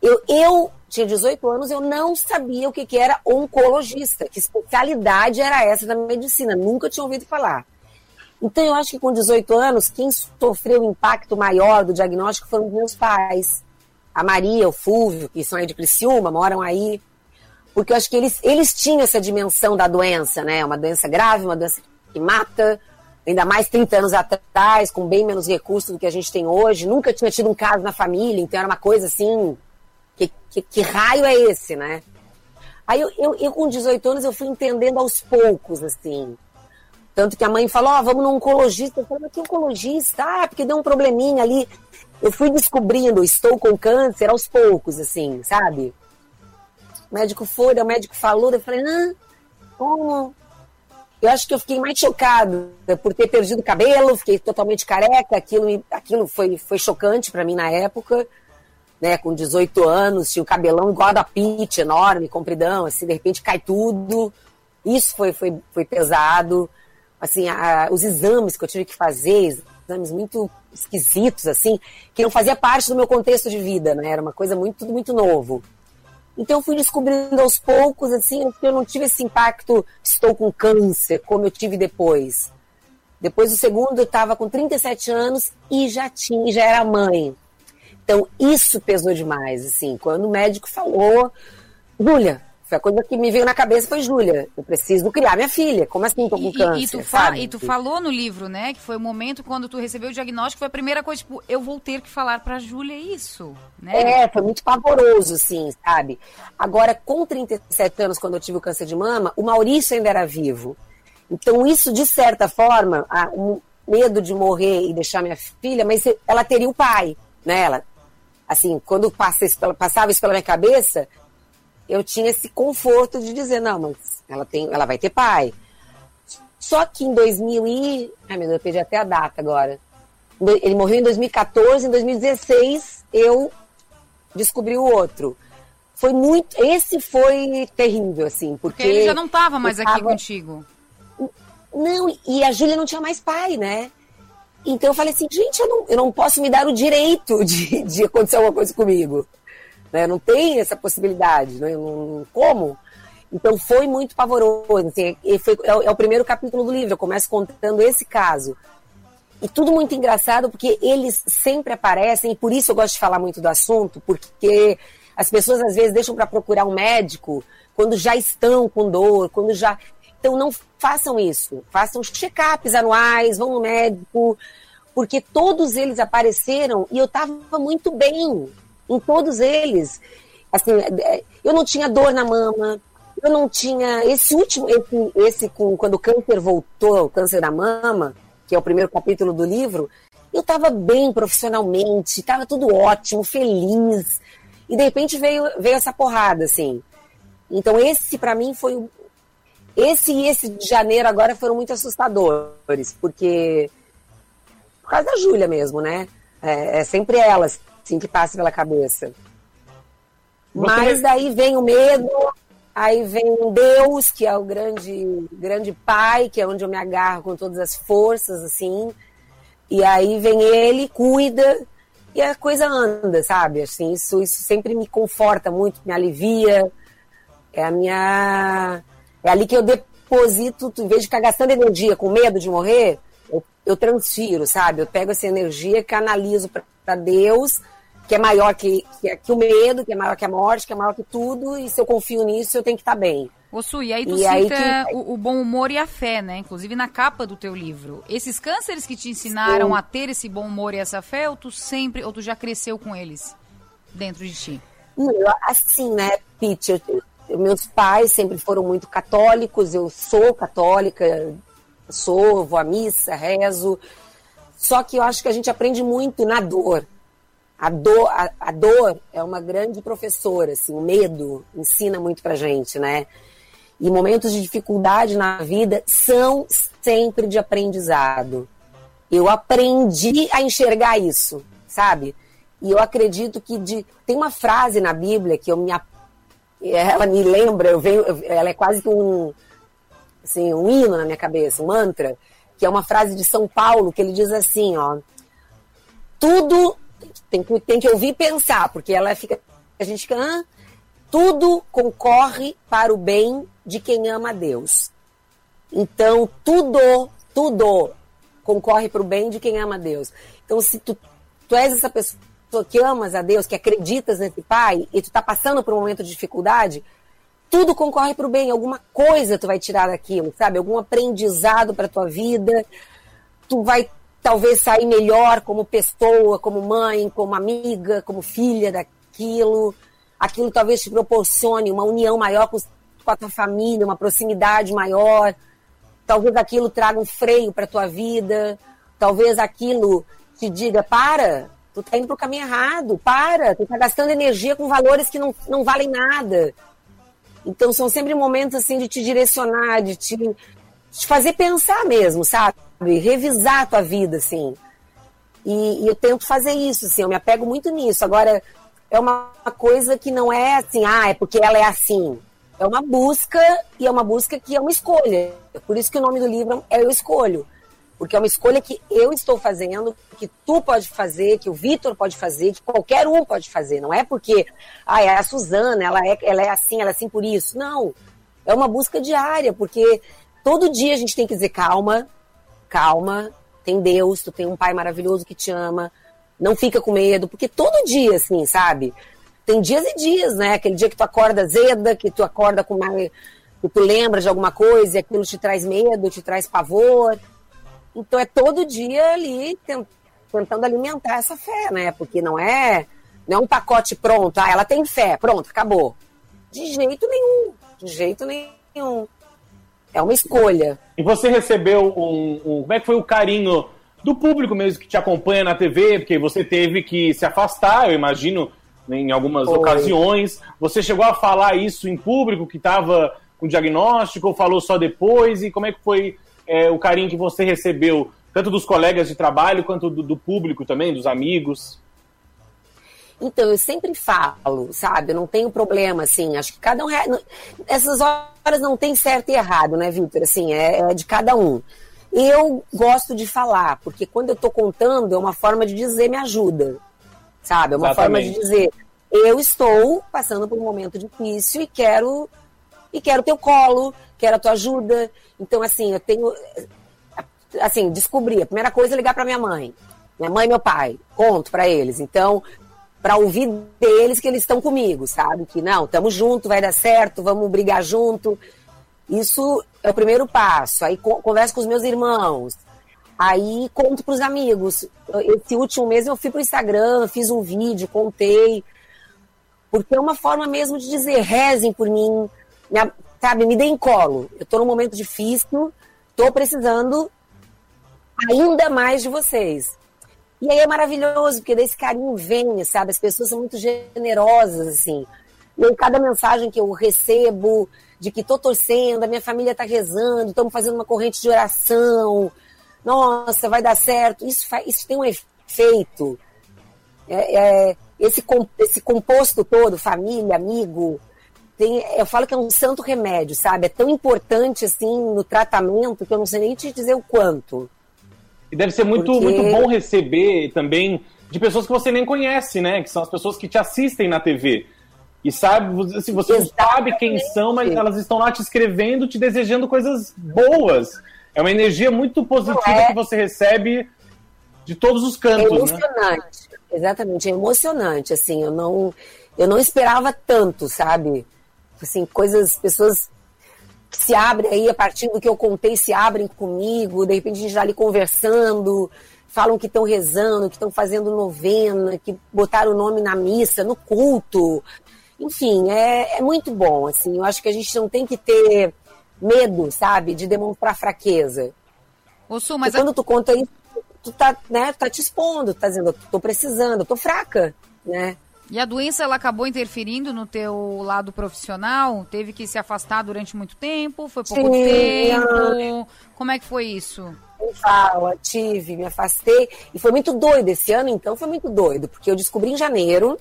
Eu, eu tinha 18 anos, eu não sabia o que, que era oncologista, que especialidade era essa da medicina, nunca tinha ouvido falar. Então, eu acho que com 18 anos, quem sofreu o impacto maior do diagnóstico foram meus pais. A Maria, o Fúvio, que são aí de Criciúma, moram aí. Porque eu acho que eles, eles tinham essa dimensão da doença, né? Uma doença grave, uma doença que mata, ainda mais 30 anos atrás, com bem menos recursos do que a gente tem hoje. Nunca tinha tido um caso na família, então era uma coisa assim. Que, que, que raio é esse, né? Aí eu, eu, eu, com 18 anos, eu fui entendendo aos poucos, assim. Tanto que a mãe falou, ó, oh, vamos no oncologista. Eu falei, mas que oncologista? Ah, porque deu um probleminha ali. Eu fui descobrindo, estou com câncer aos poucos, assim, sabe? O médico foi, o médico falou, eu falei, ah, como? Eu acho que eu fiquei mais chocado por ter perdido o cabelo, fiquei totalmente careca, aquilo, aquilo foi, foi chocante para mim na época, né, com 18 anos, tinha o um cabelão igual da Pete, enorme, compridão, assim, de repente cai tudo, isso foi, foi, foi pesado, assim, a, os exames que eu tive que fazer, exames muito esquisitos, assim, que não fazia parte do meu contexto de vida, né? Era uma coisa muito, muito novo. Então eu fui descobrindo aos poucos, assim, eu não tive esse impacto, estou com câncer, como eu tive depois. Depois do segundo, eu estava com 37 anos e já tinha, já era mãe. Então isso pesou demais, assim. Quando o médico falou, Júlia, foi a coisa que me veio na cabeça foi, Júlia, eu preciso criar minha filha. Como assim tô com e, câncer? E tu, e tu falou no livro, né, que foi o momento quando tu recebeu o diagnóstico, foi a primeira coisa, tipo, eu vou ter que falar pra Júlia isso, né? É, foi muito pavoroso, assim, sabe? Agora, com 37 anos, quando eu tive o câncer de mama, o Maurício ainda era vivo. Então, isso, de certa forma, um medo de morrer e deixar minha filha, mas ela teria o pai, né? Ela, assim, quando passava isso pela minha cabeça, eu tinha esse conforto de dizer, não, mas ela, tem, ela vai ter pai. Só que em 2000 e... Ai, meu Deus, eu perdi até a data agora. Ele morreu em 2014, em 2016 eu descobri o outro. Foi muito... Esse foi terrível, assim, porque... Porque ele já não estava mais aqui tava... contigo. Não, e a Júlia não tinha mais pai, né? Então eu falei assim, gente, eu não, eu não posso me dar o direito de, de acontecer alguma coisa comigo. Né? Não tem essa possibilidade, né? não, como? Então foi muito pavoroso. Assim, foi, é, é, o primeiro capítulo do livro. Eu começo contando esse caso. E tudo muito engraçado porque eles sempre aparecem, e por isso eu gosto de falar muito do assunto, porque as pessoas às vezes deixam para procurar um médico quando já estão com dor, quando já. Então não façam isso. Façam check-ups anuais, vão no médico, porque todos eles apareceram e eu estava muito bem em todos eles. Assim, é, eu não tinha dor na mama, eu não tinha. Esse último, esse, esse com, quando o câncer voltou, o câncer da mama, que é o primeiro capítulo do livro, eu estava bem profissionalmente, estava tudo ótimo, feliz. E de repente veio, veio essa porrada, assim. Então, esse para mim foi. Esse e esse de janeiro agora foram muito assustadores, porque. Por causa da Júlia mesmo, né? É, é sempre elas assim, que passa pela cabeça. Mas daí vem o medo, aí vem Deus, que é o grande, grande pai, que é onde eu me agarro com todas as forças, assim. E aí vem ele, cuida, e a coisa anda, sabe? Assim, isso, isso sempre me conforta muito, me alivia. É a minha. É ali que eu deposito, em vez de ficar gastando energia com medo de morrer, eu, eu transfiro, sabe? Eu pego essa energia, canalizo para Deus que é maior que, que, que, o medo, que é maior que a morte, que é maior que tudo, e se eu confio nisso, eu tenho que estar tá bem. Ô Su, e aí tu e cita aí que... o, o, bom humor e a fé, né? Inclusive na capa do teu livro. Esses cânceres que te ensinaram Sim. a ter esse bom humor e essa fé, ou tu sempre, ou tu já cresceu com eles dentro de ti? Assim, né, Pete, meus pais sempre foram muito católicos, eu sou católica, sou, vou à missa, rezo, só que eu acho que a gente aprende muito na dor, a dor, a, a, dor é uma grande professora, assim, o medo ensina muito pra gente, né? E momentos de dificuldade na vida são sempre de aprendizado. Eu aprendi a enxergar isso, sabe? E eu acredito que de, tem uma frase na Bíblia que eu me ela me lembra, eu venho, ela é quase que um assim, um hino na minha cabeça, um mantra, que é uma frase de São Paulo que ele diz assim, ó, tudo tem que, tem que ouvir pensar, porque ela fica a gente fica, ah, tudo concorre para o bem de quem ama a Deus. Então, tudo, tudo concorre para o bem de quem ama a Deus. Então, se tu, tu és essa pessoa que amas a Deus, que acreditas nesse Pai, e tu está passando por um momento de dificuldade, tudo concorre para o bem. Alguma coisa tu vai tirar daquilo, sabe? Algum aprendizado para tua vida. Tu vai talvez sair melhor como pessoa, como mãe, como amiga, como filha daquilo. Aquilo talvez te proporcione uma união maior com, com a tua família, uma proximidade maior. Talvez aquilo traga um freio para tua vida. Talvez aquilo te diga: para, tu tá indo pro caminho errado, para, tu tá gastando energia com valores que não, não valem nada. Então são sempre momentos assim de te direcionar, de te, te fazer pensar mesmo, sabe? Revisar a tua vida, assim. E, e, eu tento fazer isso, assim, eu me apego muito nisso. Agora, é uma coisa que não é assim, ah, é porque ela é assim é uma busca e é uma busca que é uma escolha. Por isso que o nome do livro é Eu Escolho. Porque é uma escolha que eu estou fazendo, que tu pode fazer, que o Vitor pode fazer, que qualquer um pode fazer. Não é porque, ah, é a Suzana, ela é, ela é assim, ela é assim por isso. Não. É uma busca diária, porque todo dia a gente tem que dizer calma, calma, tem Deus, tu tem um pai maravilhoso que te ama, não fica com medo, porque todo dia, assim, sabe? tem dias e dias, né? Aquele dia que tu acorda azeda, que tu acorda com mais. que tu lembra de alguma coisa e aquilo te traz medo, te traz pavor. Então é todo dia ali tentando alimentar essa fé, né? Porque não é, não é um pacote pronto, ah, ela tem fé, pronto, acabou. De jeito nenhum, de jeito nenhum. É uma escolha. E você recebeu um, um como é que foi o carinho do público mesmo que te acompanha na TV, porque você teve que se afastar, eu imagino, em algumas ocasiões. Você chegou a falar isso em público, que estava com diagnóstico, ou falou só depois? E como é que foi é, o carinho que você recebeu, tanto dos colegas de trabalho quanto do, do público também, dos amigos? Então, eu sempre falo, sabe? Eu não tenmo problema, assim. Acho que cada um. Essas horas não tem certo e errado, né, Vitor? Assim, é, é, de cada um. Eu gosto de falar, porque quando eu tô contando, é uma forma de dizer me ajuda sabe? É uma Exatamente. forma de dizer, eu estou passando por um momento difícil e quero e quero teu colo, quero a tua ajuda. Então, assim, eu tenho. Assim, descobri. A primeira coisa é ligar para minha mãe. Minha mãe e meu pai. Conto para eles. Então, para ouvir deles que eles estão comigo, sabe? Que não, estamos junto, vai dar certo, vamos brigar junto. Isso é o primeiro passo. Aí converso com os meus irmãos. Aí conto para os amigos. Esse último mês eu fui para o Instagram, fiz um vídeo, contei. Porque é uma forma mesmo de dizer, rezem por mim, me, sabe, me deem colo. Eu estou num momento difícil, estou precisando ainda mais de vocês. E aí é maravilhoso, porque desse carinho vem, sabe? As pessoas são muito generosas, assim. E aí, cada mensagem que eu recebo de que estou torcendo, a minha família está rezando, estamos fazendo uma corrente de oração, nossa, vai dar certo. Isso, faz, isso tem um efeito. É, é, esse, esse composto todo, família, amigo, tem, eu falo que é um santo remédio, sabe? É tão importante assim no tratamento que eu não sei nem te dizer o quanto. E deve ser muito, Porque... muito bom receber também de pessoas que você nem conhece, né? Que são as pessoas que te assistem na TV. E sabe, assim, você Exatamente. não sabe quem são, mas elas estão lá te escrevendo, te desejando coisas boas. É uma energia muito positiva é. que você recebe de todos os cantos. É emocionante, né? exatamente, é emocionante. Assim, eu não, eu não esperava tanto, sabe? Assim, coisas, pessoas que se abrem aí a partir do que eu contei, se abrem comigo, de repente a gente está ali conversando, falam que estão rezando, que estão fazendo novena, que botaram o nome na missa, no culto. Enfim, é, é muito bom, assim, eu acho que a gente não tem que ter medo, sabe? De demonstrar fraqueza. Ô, Su, mas quando tu conta isso, tu tá, né, tu tá te expondo, tu tá dizendo, eu tô precisando, eu tô fraca, né? E a doença ela acabou interferindo no teu lado profissional? Teve que se afastar durante muito tempo? Foi pouco Sim, tempo? Como é que foi isso? Eu falo, tive, me afastei. E foi muito doido esse ano, então foi muito doido, porque eu descobri em janeiro.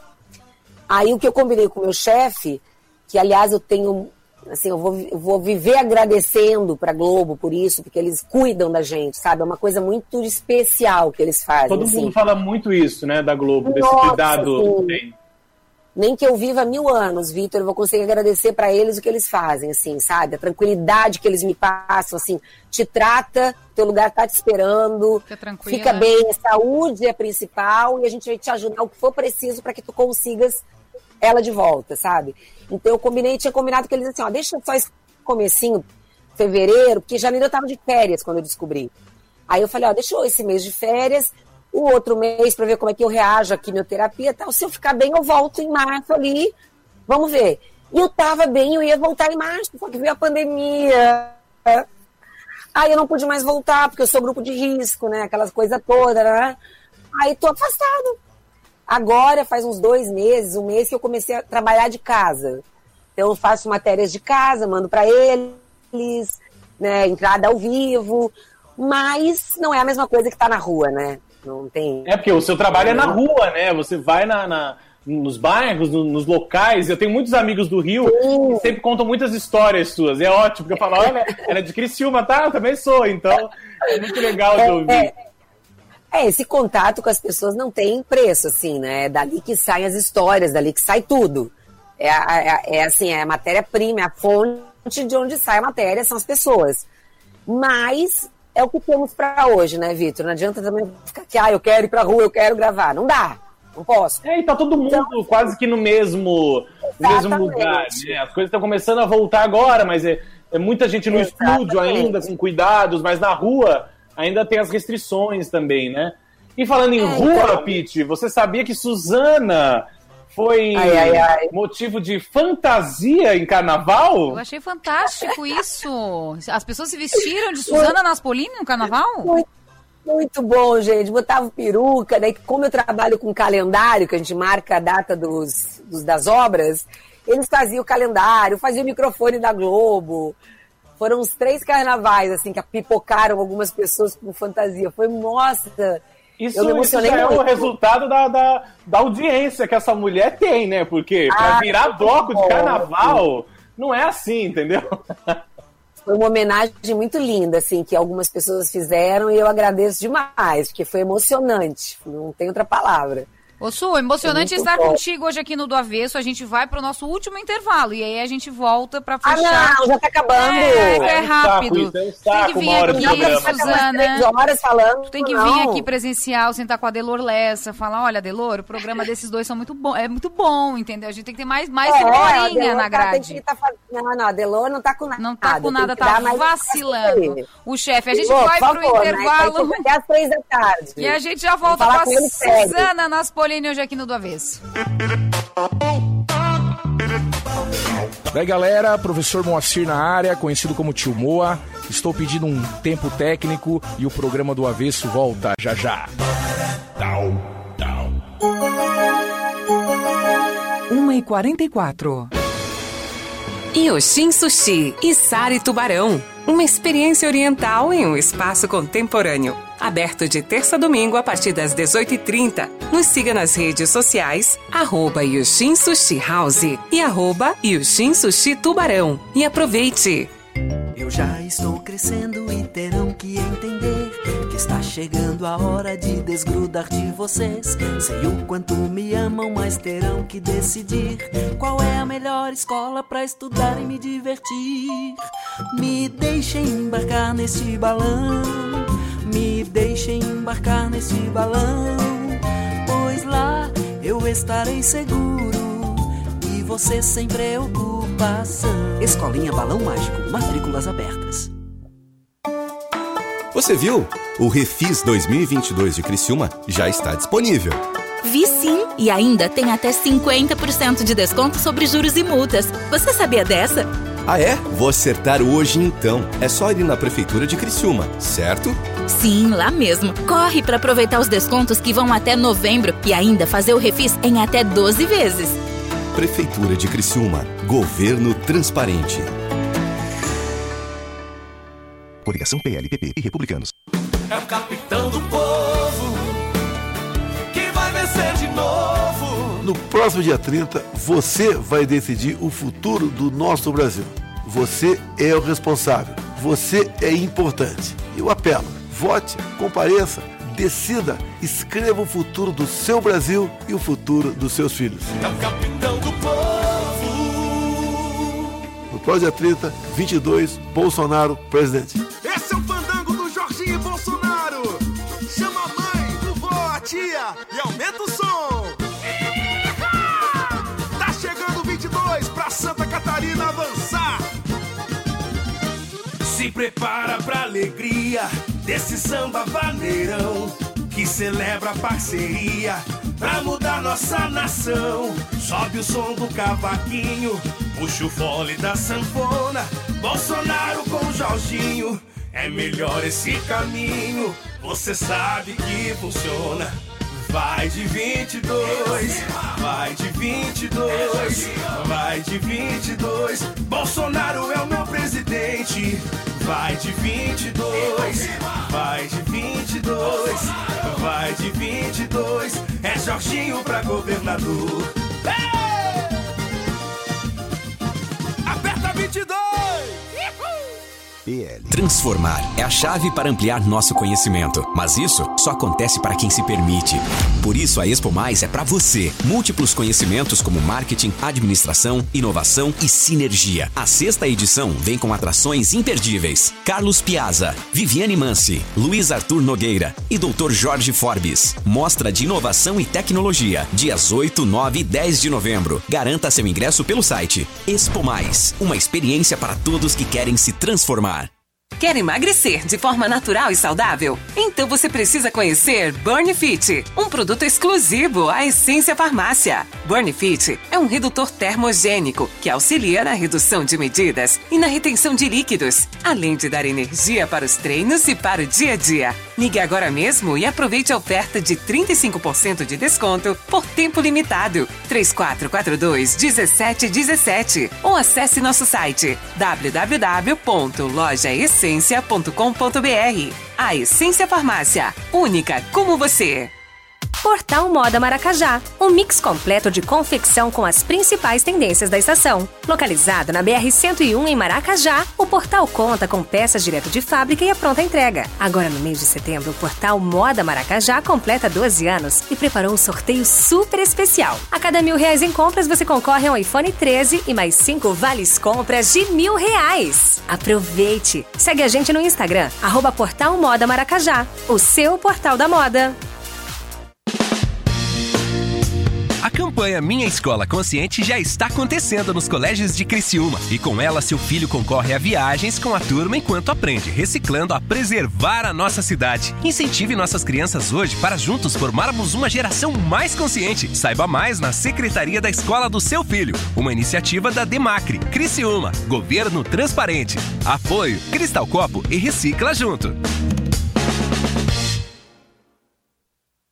Aí o que eu combinei com o meu chefe, que aliás eu tenho, assim, eu vou, eu vou viver agradecendo para Globo por isso, porque eles cuidam da gente, sabe? É uma coisa muito especial que eles fazem. Todo assim. mundo fala muito isso, né, da Globo, desse Nossa, cuidado. sim. Nem que eu viva mil anos, Vitor, eu vou conseguir agradecer para eles o que eles fazem, assim, sabe? A tranquilidade que eles me passam, assim, te trata, teu lugar tá te esperando, Fica fica bem, saúde é principal e a gente vai te ajudar o que for preciso para que tu consigas ela de volta, sabe? Então eu combinei, tinha combinado com eles assim, ó, deixa só esse comecinho, fevereiro, porque janeiro eu tava de férias quando eu descobri. Aí eu falei, ó, deixa eu esse mês de férias, o outro mês para ver como é que eu reajo à quimioterapia tal. Se eu ficar bem, eu volto em março ali, vamos ver. E eu tava bem, eu ia voltar em março, só que veio a pandemia. Aí eu não pude mais voltar, porque eu sou grupo de risco, né? Aquelas coisas todas, né? Aí tô afastado. Agora faz uns dois meses, um mês que eu comecei a trabalhar de casa. Então eu faço matérias de casa, mando para eles, né? Entrada ao vivo. Mas não é a mesma coisa que tá na rua, né? Não tem. É porque o seu trabalho é na rua, né? Você vai na, na- nos bairros, no- nos locais. Eu tenho muitos amigos do Rio que sempre contam muitas histórias suas. É ótimo, porque eu falo, olha, ela é de Criciúma, tá? Eu também sou. Então, é muito legal de ouvir. É, é, esse contato com as pessoas não tem preço, assim, né? É dali que saem as histórias, dali que sai tudo. É, é, é assim, é a matéria-prima, é a fonte de onde sai a matéria, são as pessoas. Mas é o que temos para hoje, né, Vitor? Não adianta também ficar aqui, ah, eu quero ir pra rua, eu quero gravar. Não dá, não posso. É, e tá todo mundo quase que no mesmo, no mesmo Exatamente. lugar. Né? As coisas estão começando a voltar agora, mas é, é muita gente no estúdio ainda, com cuidados, mas na rua ainda tem as restrições também, né? E falando em É, rua, então- Pete, você sabia que Suzana foi Ai, ai, ai. motivo de fantasia em carnaval? Eu achei fantástico isso. As pessoas se vestiram de Suzana Naspolini no carnaval? Muito, muito bom, gente. Botava peruca, daí como eu trabalho com calendário, que a gente marca a data dos, dos- das obras, eles faziam o calendário, faziam o microfone da Globo. Foram uns três carnavais, assim, que pipocaram algumas pessoas com fantasia. Foi, nossa, Isso, isso já é o resultado da, da, da audiência que essa mulher tem, né? Porque pra Ah, virar bloco de carnaval, não é assim, entendeu? Foi uma homenagem muito linda, assim, que algumas pessoas fizeram e eu agradeço demais, porque foi emocionante. Não tem outra palavra. Ô Su, emocionante Muito estar bom. contigo hoje aqui no Do Avesso. A gente vai pro nosso último intervalo e aí a gente volta pra Ah, fechar. não, já tá acabando. É, é É um saco rápido. é um tem que vir aqui. Suzana. Horas falando. Tu tem que não. vir aqui presencial, sentar com a Delor Lessa, falar, olha, Delor, o programa desses dois são muito bom, é muito bom, entendeu? A gente tem que ter mais, mais É, uma a horinha Delor na tá- grade. tá Não, não, a Delor não tá com nada. Não tá com nada, tá vacilando. O chefe, a gente Pô, vai pro favor, né? intervalo. Vai até às três da tarde. E a gente já volta com a ele sério. Naspolini hoje aqui no Do Avesso. Daí galera, professor Moacir na área, conhecido como Tio Moa. Estou pedindo um tempo técnico e o programa do Avesso volta já já. 1 e 44 Yoshin Sushi e Sari Tubarão. Uma experiência oriental em um espaço contemporâneo. Aberto de terça a domingo a partir das 18h30. Nos siga nas redes sociais, arroba Yoshin Sushi House e arroba Yoshin Sushi Tubarão. E aproveite! Eu já estou crescendo e terão que entender que está chegando a hora de desgrudar de vocês. Sei o quanto me amam, mas terão que decidir qual é a melhor escola para estudar e me divertir. Me deixem embarcar neste balão, me deixem embarcar neste balão, pois lá eu estarei seguro e você sem preocupação. Escolinha Balão Mágico, matrículas abertas. Você viu? O Refis 2022 de Criciúma já está disponível. Vi sim! E ainda tem até 50% de desconto sobre juros e multas. Você sabia dessa? Ah é? Vou acertar hoje então. É só ir na Prefeitura de Criciúma, certo? Sim, lá mesmo. Corre para aproveitar os descontos que vão até novembro e ainda fazer o refis em até 12 vezes. Prefeitura de Criciúma. Governo transparente. Coligação PLPP e Republicanos. É o capitão do povo que vai vencer de novo. No próximo dia 30, você vai decidir o futuro do nosso Brasil. Você é o responsável. Você é importante. Eu apelo: vote, compareça, decida, escreva o futuro do seu Brasil e o futuro dos seus filhos. É o capitão do povo. No próximo dia 30, 22, Bolsonaro presidente. Esse é o fandango do Jorginho Bolsonaro. Chama a mãe, vovó, a tia e aumenta o som. Tá chegando o 22 pra Santa Catarina avançar. Se prepara pra alegria desse samba vaneirão que celebra a parceria pra mudar nossa nação. Sobe o som do cavaquinho, puxa o fole da sanfona. Bolsonaro com Jorginho, é melhor esse caminho. Você sabe que funciona. Vai de 22, vai de 22, vai de 22. Bolsonaro é o meu presidente. Vai de 22, vai de 22, vai de 22. É Jorginho pra governador. Ei! Aperta 22! Transformar é a chave para ampliar nosso conhecimento, mas isso só acontece para quem se permite. Por isso, a Expo Mais é para você. Múltiplos conhecimentos como marketing, administração, inovação e sinergia. A sexta edição vem com atrações imperdíveis. Carlos Piazza, Viviane Mansi, Luiz Arthur Nogueira e Dr. Jorge Forbes. Mostra de inovação e tecnologia, dias 8, 9 e 10 de novembro. Garanta seu ingresso pelo site Expo Mais, uma experiência para todos que querem se transformar. Quer emagrecer de forma natural e saudável? Então você precisa conhecer Burn Fit, um produto exclusivo à Essência Farmácia. Burn Fit é um redutor termogênico que auxilia na redução de medidas e na retenção de líquidos, além de dar energia para os treinos e para o dia a dia. Ligue agora mesmo e aproveite a oferta de 35% de desconto por tempo limitado. 3442 1717 ou acesse nosso site www.lojaessência.com.br. A Essência Farmácia, única como você. Portal Moda Maracajá, um mix completo de confecção com as principais tendências da estação. Localizado na BR-101 em Maracajá, o portal conta com peças direto de fábrica e a pronta entrega. Agora, no mês de setembro, o Portal Moda Maracajá completa 12 anos e preparou um sorteio super especial. A cada mil reais em compras, você concorre a um iPhone 13 e mais cinco vales compras de mil reais. Aproveite! Segue a gente no Instagram, arroba Portal Moda Maracajá, o seu portal da moda. A campanha Minha Escola Consciente já está acontecendo nos colégios de Criciúma e com ela seu filho concorre a viagens com a turma enquanto aprende, reciclando a preservar a nossa cidade. Incentive nossas crianças hoje para juntos formarmos uma geração mais consciente. Saiba mais na Secretaria da Escola do seu filho, uma iniciativa da Demacre, Criciúma, Governo Transparente. Apoio Cristal Copo e Recicla Junto.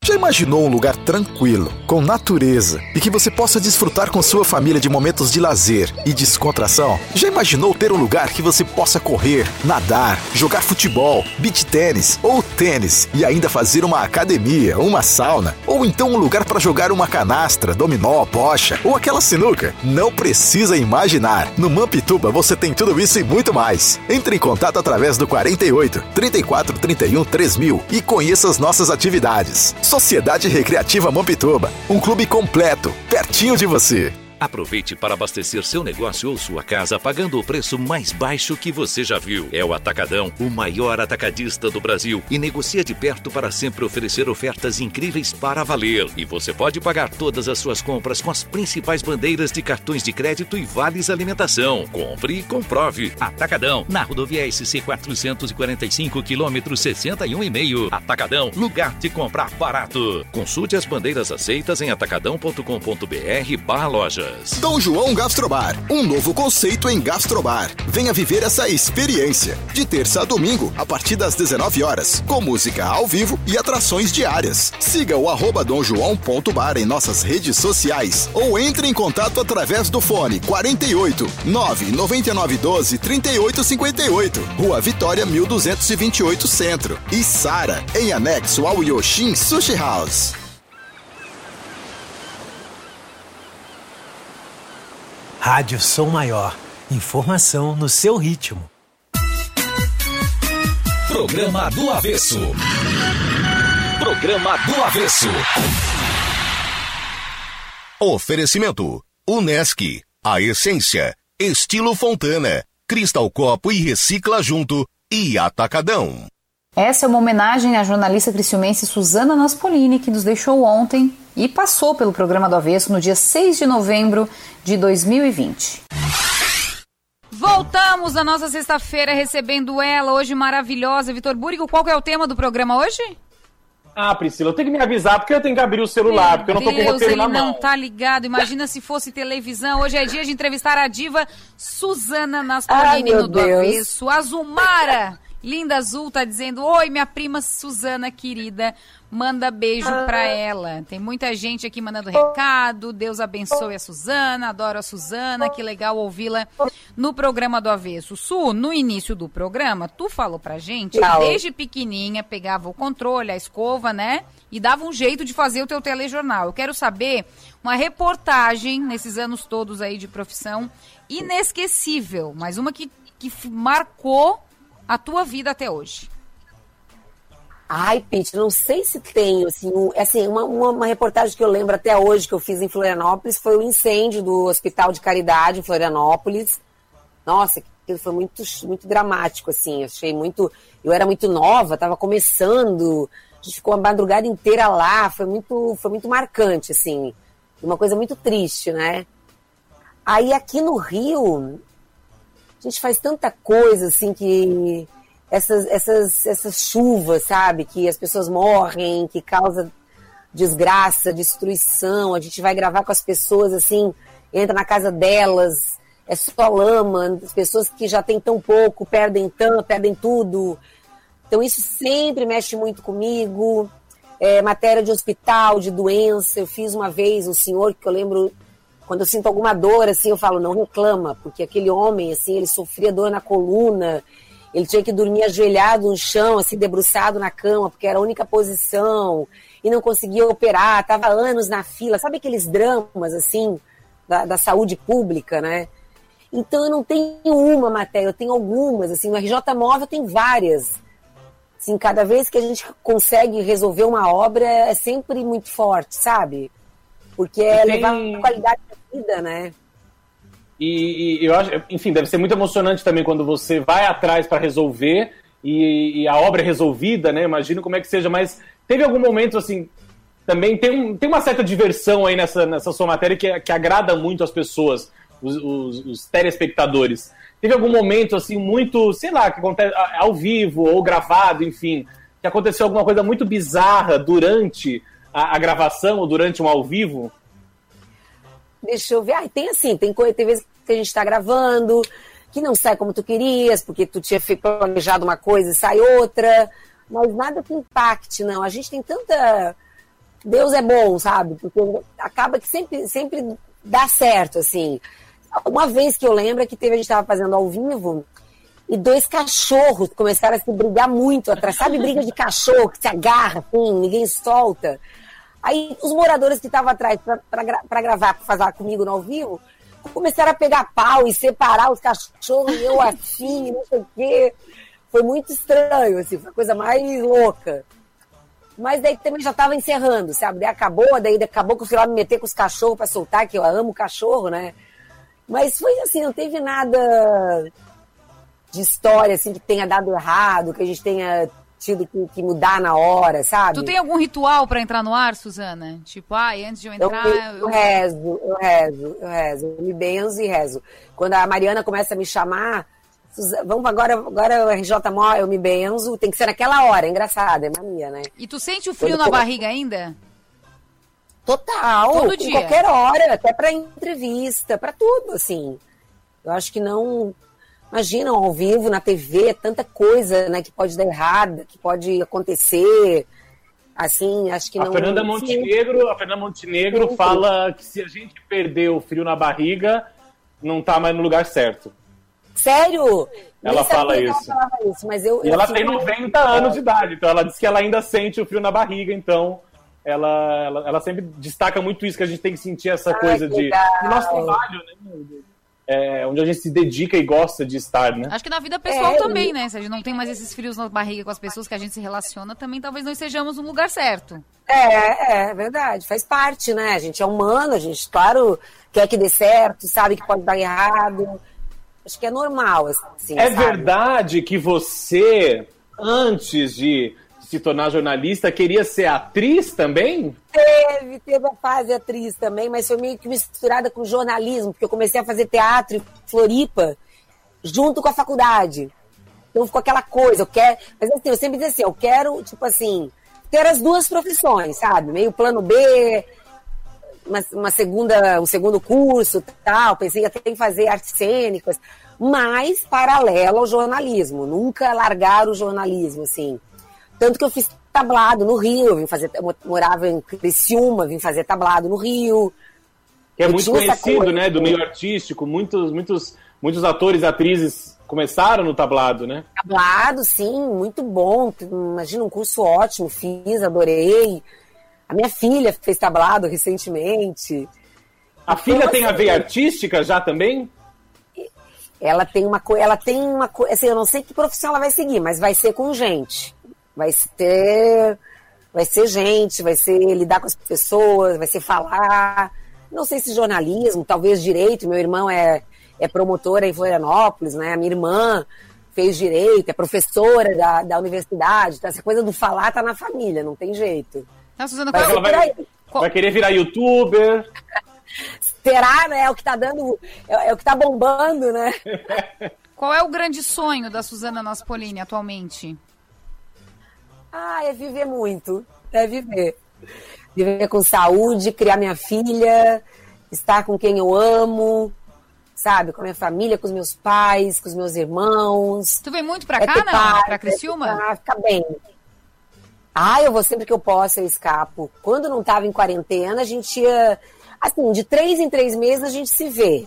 Já imaginou um lugar tranquilo, com natureza e que você possa desfrutar com sua família de momentos de lazer e descontração? Já imaginou ter um lugar que você possa correr, nadar, jogar futebol, beach tênis ou tênis e ainda fazer uma academia, uma sauna? Ou então um lugar para jogar uma canastra, dominó, bocha ou aquela sinuca? Não precisa imaginar. No Mampituba você tem tudo isso e muito mais. Entre em contato através do 48 34 31 3000 e conheça as nossas atividades. Sociedade Recreativa Mampituba, um clube completo, pertinho de você. Aproveite para abastecer seu negócio ou sua casa pagando o preço mais baixo que você já viu. É o Atacadão, o maior atacadista do Brasil e negocia de perto para sempre oferecer ofertas incríveis para valer. E você pode pagar todas as suas compras com as principais bandeiras de cartões de crédito e vales alimentação. Compre e comprove. Atacadão, na rodovia SC 445, quilômetro 61,5. Atacadão, lugar de comprar barato. Consulte as bandeiras aceitas em atacadão.com.br barra loja. Dias. Dom João Gastrobar, um novo conceito em gastrobar. Venha viver essa experiência. De terça a domingo, a partir das 19 horas, com música ao vivo e atrações diárias. Siga o arroba domjoão.bar em nossas redes sociais ou entre em contato através do fone 48 999 12 38 58, Rua Vitória 1228 Centro e Sara, em anexo ao Yoshin Sushi House. Rádio Som Maior. Informação no seu ritmo. Programa do Avesso. Programa do Avesso. Oferecimento: Unesc, a essência, estilo Fontana, Cristal Copo e Recicla Junto e Atacadão. Essa é uma homenagem à jornalista cristiumense Suzana Naspolini, que nos deixou ontem e passou pelo programa do Avesso no dia 6 de novembro de 2020. Voltamos na nossa sexta-feira recebendo ela, hoje maravilhosa, Vitor Búrigo. Qual que é o tema do programa hoje? Ah, Priscila, eu tenho que me avisar porque eu tenho que abrir o celular, Meu porque eu não tô com o roteiro ele na não mão. tá ligado. Imagina se fosse televisão. Hoje é dia de entrevistar a diva Suzana Naspolini Ai, meu no Do Deus. Avesso. Azumara, linda azul, tá dizendo: Oi, minha prima Suzana querida. Manda beijo Ah. pra ela. Tem muita gente aqui mandando recado. Deus abençoe a Suzana. Adoro a Suzana. Que legal ouvi-la no programa do Avesso. Su, no início do programa, tu falou pra gente que Tchau. desde pequenininha pegava o controle, a escova, né? E dava um jeito de fazer o teu telejornal. Eu quero saber uma reportagem nesses anos todos aí de profissão inesquecível, mas uma que, que marcou a tua vida até hoje. Ai, Pete, não sei se tenho, assim, um- assim uma, uma, uma reportagem que eu lembro até hoje que eu fiz em Florianópolis foi o incêndio do Hospital de Caridade em Florianópolis. Nossa, aquilo foi muito, muito dramático, assim, achei muito... Eu era muito nova, estava começando, a gente ficou a madrugada inteira lá, foi muito, foi muito marcante, assim, uma coisa muito triste, né? Aí aqui no Rio, a gente faz tanta coisa, assim, que essas, essas, essas chuvas, sabe? Que as pessoas morrem, que causa desgraça, destruição. A gente vai gravar com as pessoas assim, entra na casa delas, é só lama, as pessoas que já têm tão pouco perdem tanto, perdem tudo. Então isso sempre mexe muito comigo. É, matéria de hospital, de doença. Eu fiz uma vez um senhor que eu lembro quando eu sinto alguma dor, assim, eu falo, não reclama, porque aquele homem, assim, ele sofria dor na coluna, ele tinha que dormir ajoelhado no chão, assim, debruçado na cama, porque era a única posição, e não conseguia operar, estava anos na fila, sabe aqueles dramas, assim, da, da saúde pública, né? Então eu não tenho uma matéria, eu tenho algumas, assim, no RJ Móvel tem várias. Assim, cada vez que a gente consegue resolver uma obra, é sempre muito forte, sabe? Porque é tem- levar a qualidade da vida, né? E, e eu acho, enfim, deve ser muito emocionante também quando você vai atrás para resolver e, e a obra é resolvida, né? Imagino como é que seja, mas teve algum momento assim. Também tem, um, tem uma certa diversão aí nessa, nessa sua matéria que, que agrada muito as pessoas, os, os, os telespectadores. Teve algum momento, assim, muito, sei lá, que acontece ao vivo ou gravado, enfim, que aconteceu alguma coisa muito bizarra durante a, a gravação ou durante um ao vivo? Deixa eu ver. Ah, tem assim, tem, tem vezes que a gente tá gravando, que não sai como tu querias, porque tu tinha planejado uma coisa e sai outra. Mas nada que impacte, não. A gente tem tanta. Deus é bom, sabe? Porque acaba que sempre, sempre dá certo, assim. Uma vez que eu lembro é que teve, a gente estava fazendo ao vivo e dois cachorros começaram a se brigar muito atrás. Sabe, briga de cachorro que se agarra, assim, ninguém solta. Aí os moradores que estavam atrás para gravar, para fazer comigo no ao vivo, começaram a pegar pau e separar os cachorros, eu assim, não sei o quê. Foi muito estranho, assim, foi a coisa mais louca. Mas daí também já estava encerrando, sabe? Daí acabou, daí acabou que eu fui lá me meter com os cachorros para soltar, que eu amo cachorro, né? Mas foi assim, não teve nada de história assim que tenha dado errado, que a gente tenha tido que, que mudar na hora, sabe? Tu tem algum ritual pra entrar no ar, Suzana? Tipo, ai, antes de eu Eu, entrar. eu rezo, eu rezo, eu rezo, eu me benzo e rezo. Quando a Mariana começa a me chamar, vamos agora, agora o RJ Mó, eu me benzo, tem que ser naquela hora, é engraçado, é mania, né? E tu sente o frio Quando na come- barriga ainda? Total, Todo dia. qualquer hora, até para entrevista, para tudo, assim. Eu acho que não. Imagina ao vivo, na TV, é tanta coisa, né, que pode dar errado, que pode acontecer. Assim, acho que A não. Fernanda Sim. Montenegro, a Fernanda Montenegro Sim. fala que se a gente perder o frio na barriga, não tá mais no lugar certo. Sério? Ela Nem fala que ela isso. isso, mas eu, E eu ela tem 90 anos de idade, então ela diz que ela ainda sente o frio na barriga, então ela, ela, ela sempre destaca muito isso, que a gente tem que sentir essa Ai, coisa de. legal. nosso trabalho, né? É, onde a gente se dedica e gosta de estar, né? Acho que na vida pessoal É, também, né? Se a gente não tem mais esses frios na barriga com as pessoas que a gente se relaciona, também talvez nós sejamos no lugar certo. É, é verdade, faz parte, né? A gente é humano, a gente, claro, quer que dê certo, sabe que pode dar errado. Acho que é normal, assim. É sabe? verdade que você, antes de se tornar jornalista, queria ser atriz também? Teve, teve a fase atriz também, mas foi meio que misturada com jornalismo, porque eu comecei a fazer teatro em Floripa junto com a faculdade. Então ficou aquela coisa, eu quero. Mas assim, eu sempre dizia assim, eu quero, tipo assim, ter as duas profissões, sabe? Meio plano B, uma, uma segunda, um segundo curso tal. Pensei até em fazer artes cênicas, mas paralelo ao jornalismo, nunca largar o jornalismo, assim. Tanto que eu fiz tablado no Rio, eu vim fazer, eu morava em Criciúma, vim fazer tablado no Rio. Que é Eu muito conhecido, né? Do meio artístico. Muitos, muitos, muitos atores e atrizes começaram no tablado, né? Tablado, sim, muito bom. Imagina, um curso ótimo, fiz, adorei. A minha filha fez tablado recentemente. A filha Então, tem a assim, veia artística já também? Ela tem uma coisa, ela tem uma coisa, assim, eu não sei que profissão ela vai seguir, mas vai ser com gente. Vai ser, vai ser gente, vai ser lidar com as pessoas, vai ser falar. Não sei se jornalismo, talvez direito. Meu irmão é, é promotora em Florianópolis, né? A minha irmã fez direito, é professora da, da universidade. Então, essa coisa do falar tá na família, não tem jeito. Tá, Suzana, Vai qual, ser Ela por vai, vai querer virar youtuber. Será, né? É o que tá dando, é, é o que tá bombando, né? qual é o grande sonho da Suzana Naspolini atualmente? Ah, é viver muito. É viver. Viver com saúde, criar minha filha, estar com quem eu amo, sabe? Com a minha família, com os meus pais, com os meus irmãos. Tu vem muito pra É cá, não? paz, Pra Criciúma? é ficar- ficar bem. Ah, eu vou sempre que eu posso, eu escapo. Quando não tava em quarentena, a gente ia. Assim, de três em três meses a gente se vê.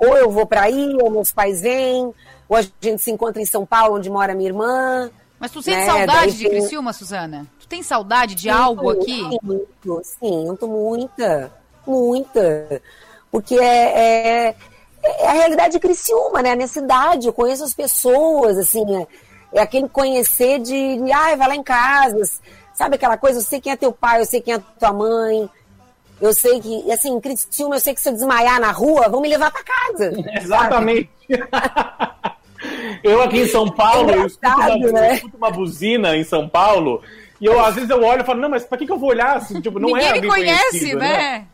Ou eu vou pra aí, ou meus pais vêm, ou a gente se encontra em São Paulo, onde mora minha irmã. Mas tu sente né? saudade Daí de Criciúma, Suzana? Tu tem saudade de Sinto algo aqui? Muito, sinto muita, muita. Porque é, é, é a realidade de Criciúma, né? A minha cidade, eu conheço as pessoas, assim, é, é aquele conhecer de, de, ai, vai lá em casa, sabe aquela coisa, eu sei quem é teu pai, eu sei quem é tua mãe, eu sei que, e assim, Criciúma, eu sei que se eu desmaiar na rua, vão me levar pra casa. Exatamente. eu aqui em São Paulo, eu escuto, uma, né? eu escuto uma buzina em São Paulo, e eu às vezes eu olho e falo, não, mas pra que, que eu vou olhar? Assim, tipo, não Ninguém é me alguém conhece, conhecido, né?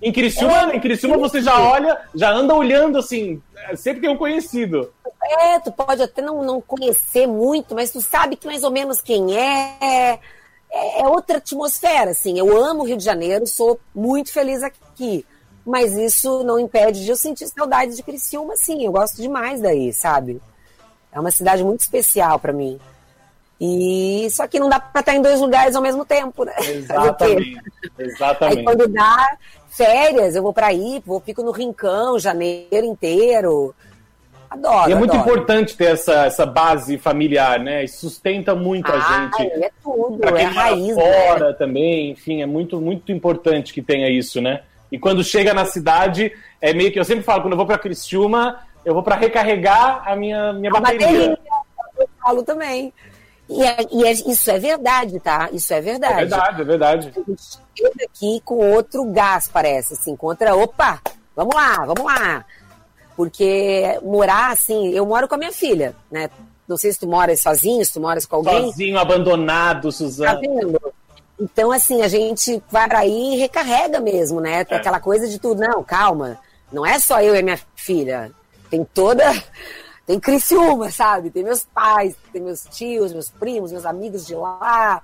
Em Criciúma, em Criciúma você já olha, já anda olhando assim, sempre tem um conhecido. É, tu pode até não, não conhecer muito, mas tu sabe que mais ou menos quem é. É, é outra atmosfera, assim. Eu amo o Rio de Janeiro, sou muito feliz aqui. Mas isso não impede de eu sentir saudade de Criciúma, sim. Eu gosto demais daí, sabe? É uma cidade muito especial pra mim. E só que não dá pra estar em dois lugares ao mesmo tempo, né? Quê? Exatamente. Aí Exatamente. quando dá férias, eu vou pra aí, vou, fico no Rincão, janeiro inteiro. Adoro. E é muito adoro. importante ter essa, essa base familiar, né? E sustenta muito a Ah, gente. é tudo, Pra é quem a mora raiz, né? fora também, enfim, é muito, muito importante que tenha isso, né? E quando chega na cidade, é meio que eu sempre falo, quando eu vou pra Criciúma, eu vou pra recarregar a minha, minha A bateria. bateria, eu falo também. E, é- e é- isso é verdade, tá? Isso é verdade. É verdade, é verdade. Chega aqui com outro gás, parece, assim, contra, opa, vamos lá, vamos lá. Porque morar, assim, eu moro com a minha filha, né? Não sei se tu moras sozinho, se tu moras com alguém. Sozinho, abandonado, Tá Suzana. vendo? Então, assim, a gente vai pra aí e recarrega mesmo, né? Tem É. aquela coisa de tudo. Não, calma. Não é só eu e minha filha. Tem toda. Tem Criciúma, sabe? Tem meus pais, tem meus tios, meus primos, meus amigos de lá.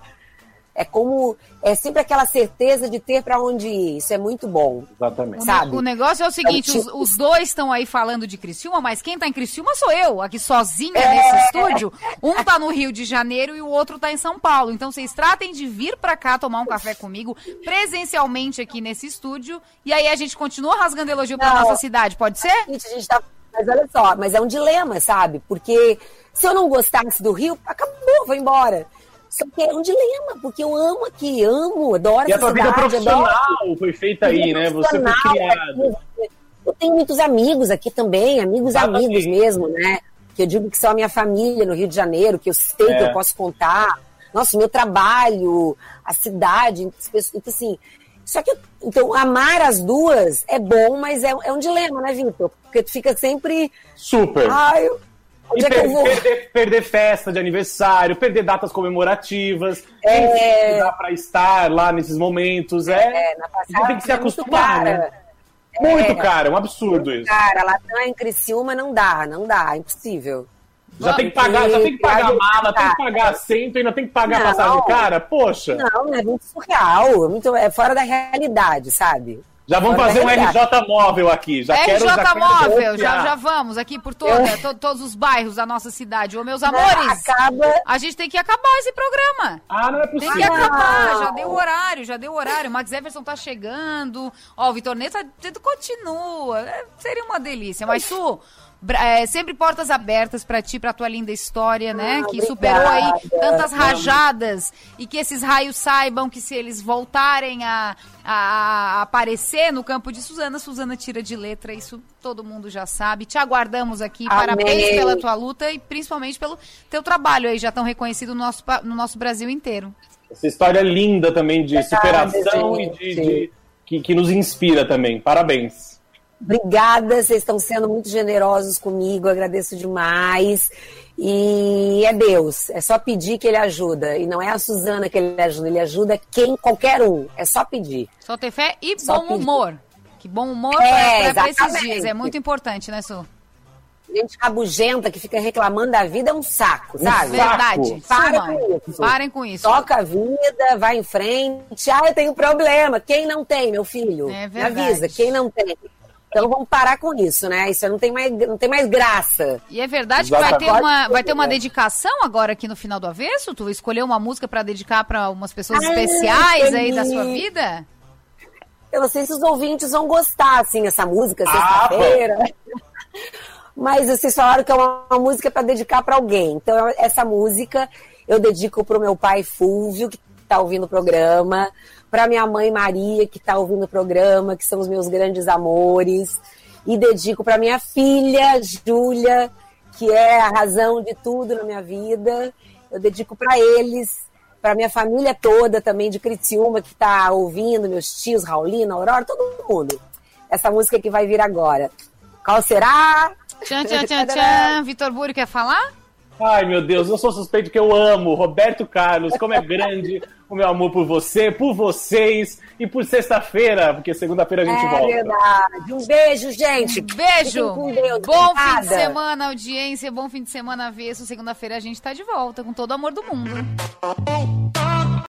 É como. É sempre aquela certeza de ter para onde ir. Isso é muito bom. Exatamente. Sabe? O negócio é o seguinte, É o os, tipo- os dois estão aí falando de Criciúma, mas quem tá em Criciúma sou eu, aqui sozinha É. nesse estúdio. Um tá no Rio de Janeiro e o outro tá em São Paulo. Então vocês tratem de vir pra cá tomar um café comigo, presencialmente aqui nesse estúdio, e aí a gente continua rasgando elogio pra Não. nossa cidade, pode ser? Gente, a gente tá. Mas olha só, mas é um dilema, sabe? Porque se eu não gostasse do Rio, acabou, vou embora. Só que é um dilema, porque eu amo aqui, amo, adoro E a tua vida cidade, profissional adoro. foi feita aí, Vida né? Você foi criado. Eu tenho muitos amigos aqui também, amigos Exatamente. amigos mesmo, né? Que eu digo que são a minha família no Rio de Janeiro, que eu sei É. que eu posso contar. Nossa, o meu trabalho, a cidade, as pessoas, então, assim. Só que, então, amar as duas é bom, mas é, é um dilema, né, Vitor? Porque tu fica sempre. Super. Ai, onde E é que eu per- vou? perder, perder festa de aniversário, perder datas comemorativas, É. enfim, dá pra estar lá nesses momentos. É, É, na a gente tem que se é muito acostumar, cara. né? Muito É. caro, é um absurdo isso. Cara, lá em Criciúma não dá, não dá, é impossível. Já tem que pagar, já tem que pagar a mala, tem que pagar assento, ainda tem que pagar a Não. passagem cara. Poxa, Não, é muito surreal, é, muito, é fora da realidade, sabe? já vamos Fora fazer um. RJ móvel aqui. Já quero, RJ já quero Móvel, já, já vamos aqui por toda, to- todos os bairros da nossa cidade. Ô, meus amores, acaba... a gente tem que acabar esse programa. Ah, não é Tem possível. que acabar, Não. já deu horário, já deu horário. O Max Everson tá chegando. Ó, o Vitor Neta tudo continua. É, seria uma delícia. Mas, Su, é, sempre portas abertas pra ti, pra tua linda história, né? Ah, que superou aí obrigada. tantas rajadas. E que esses raios saibam que se eles voltarem a, a- a aparecer no campo de Suzana, Suzana tira de letra. Isso todo mundo já sabe. Te aguardamos aqui. Amém. Parabéns pela tua luta e principalmente pelo teu trabalho aí, já tão reconhecido no nosso, no nosso Brasil inteiro. Essa história linda também de Obrigada, superação e gente. de, de- que, que nos inspira também. Parabéns. Obrigada, vocês estão sendo muito generosos comigo, agradeço demais. E é Deus, é só pedir que ele ajuda. E não é a Suzana que ele ajuda, ele ajuda quem, qualquer um. É só pedir. Só ter fé e Só bom pedir. humor. Que bom humor É, pra esses dias. É muito importante, né, Su? Gente rabugenta que fica reclamando da vida é um saco, sabe? Verdade. Para Sumam. com isso. Parem com isso. Toca a vida, vai em frente. Ah, eu tenho problema. Quem não tem, meu filho? É Me verdade. avisa, quem não tem. Então vamos parar com isso, né? Isso não tem mais, não tem mais graça. E é verdade que vai ter, uma, vai ter uma dedicação agora aqui no final do avesso? Tu escolheu uma música pra dedicar pra umas pessoas Ah, especiais aí da sua vida? Eu não sei se os ouvintes vão gostar, assim, essa música, Ah, sexta-feira. Mas vocês falaram que é uma, uma música para dedicar para alguém. Então, essa música eu dedico pro meu pai Fúvio, que está ouvindo o programa, para minha mãe Maria, que está ouvindo o programa, que são os meus grandes amores. E dedico para minha filha, Júlia, que é a razão de tudo na minha vida. Eu dedico para eles, para minha família toda também de Criciúma, que está ouvindo, meus tios, Raulina, Aurora, todo mundo. Essa música que vai vir agora. Qual será? Tchan, tchan, tchan, tchan. Vitor Buri quer falar? Ai, meu Deus, eu sou suspeito que eu amo Roberto Carlos, como é grande o meu amor por você, por vocês e por sexta-feira, porque segunda-feira a gente é volta. verdade. Um beijo, gente. Beijo. Com Deus. Bom fim de Obrigada. semana, audiência. Bom fim de semana, avesso. Segunda-feira a gente tá de volta com todo o amor do mundo.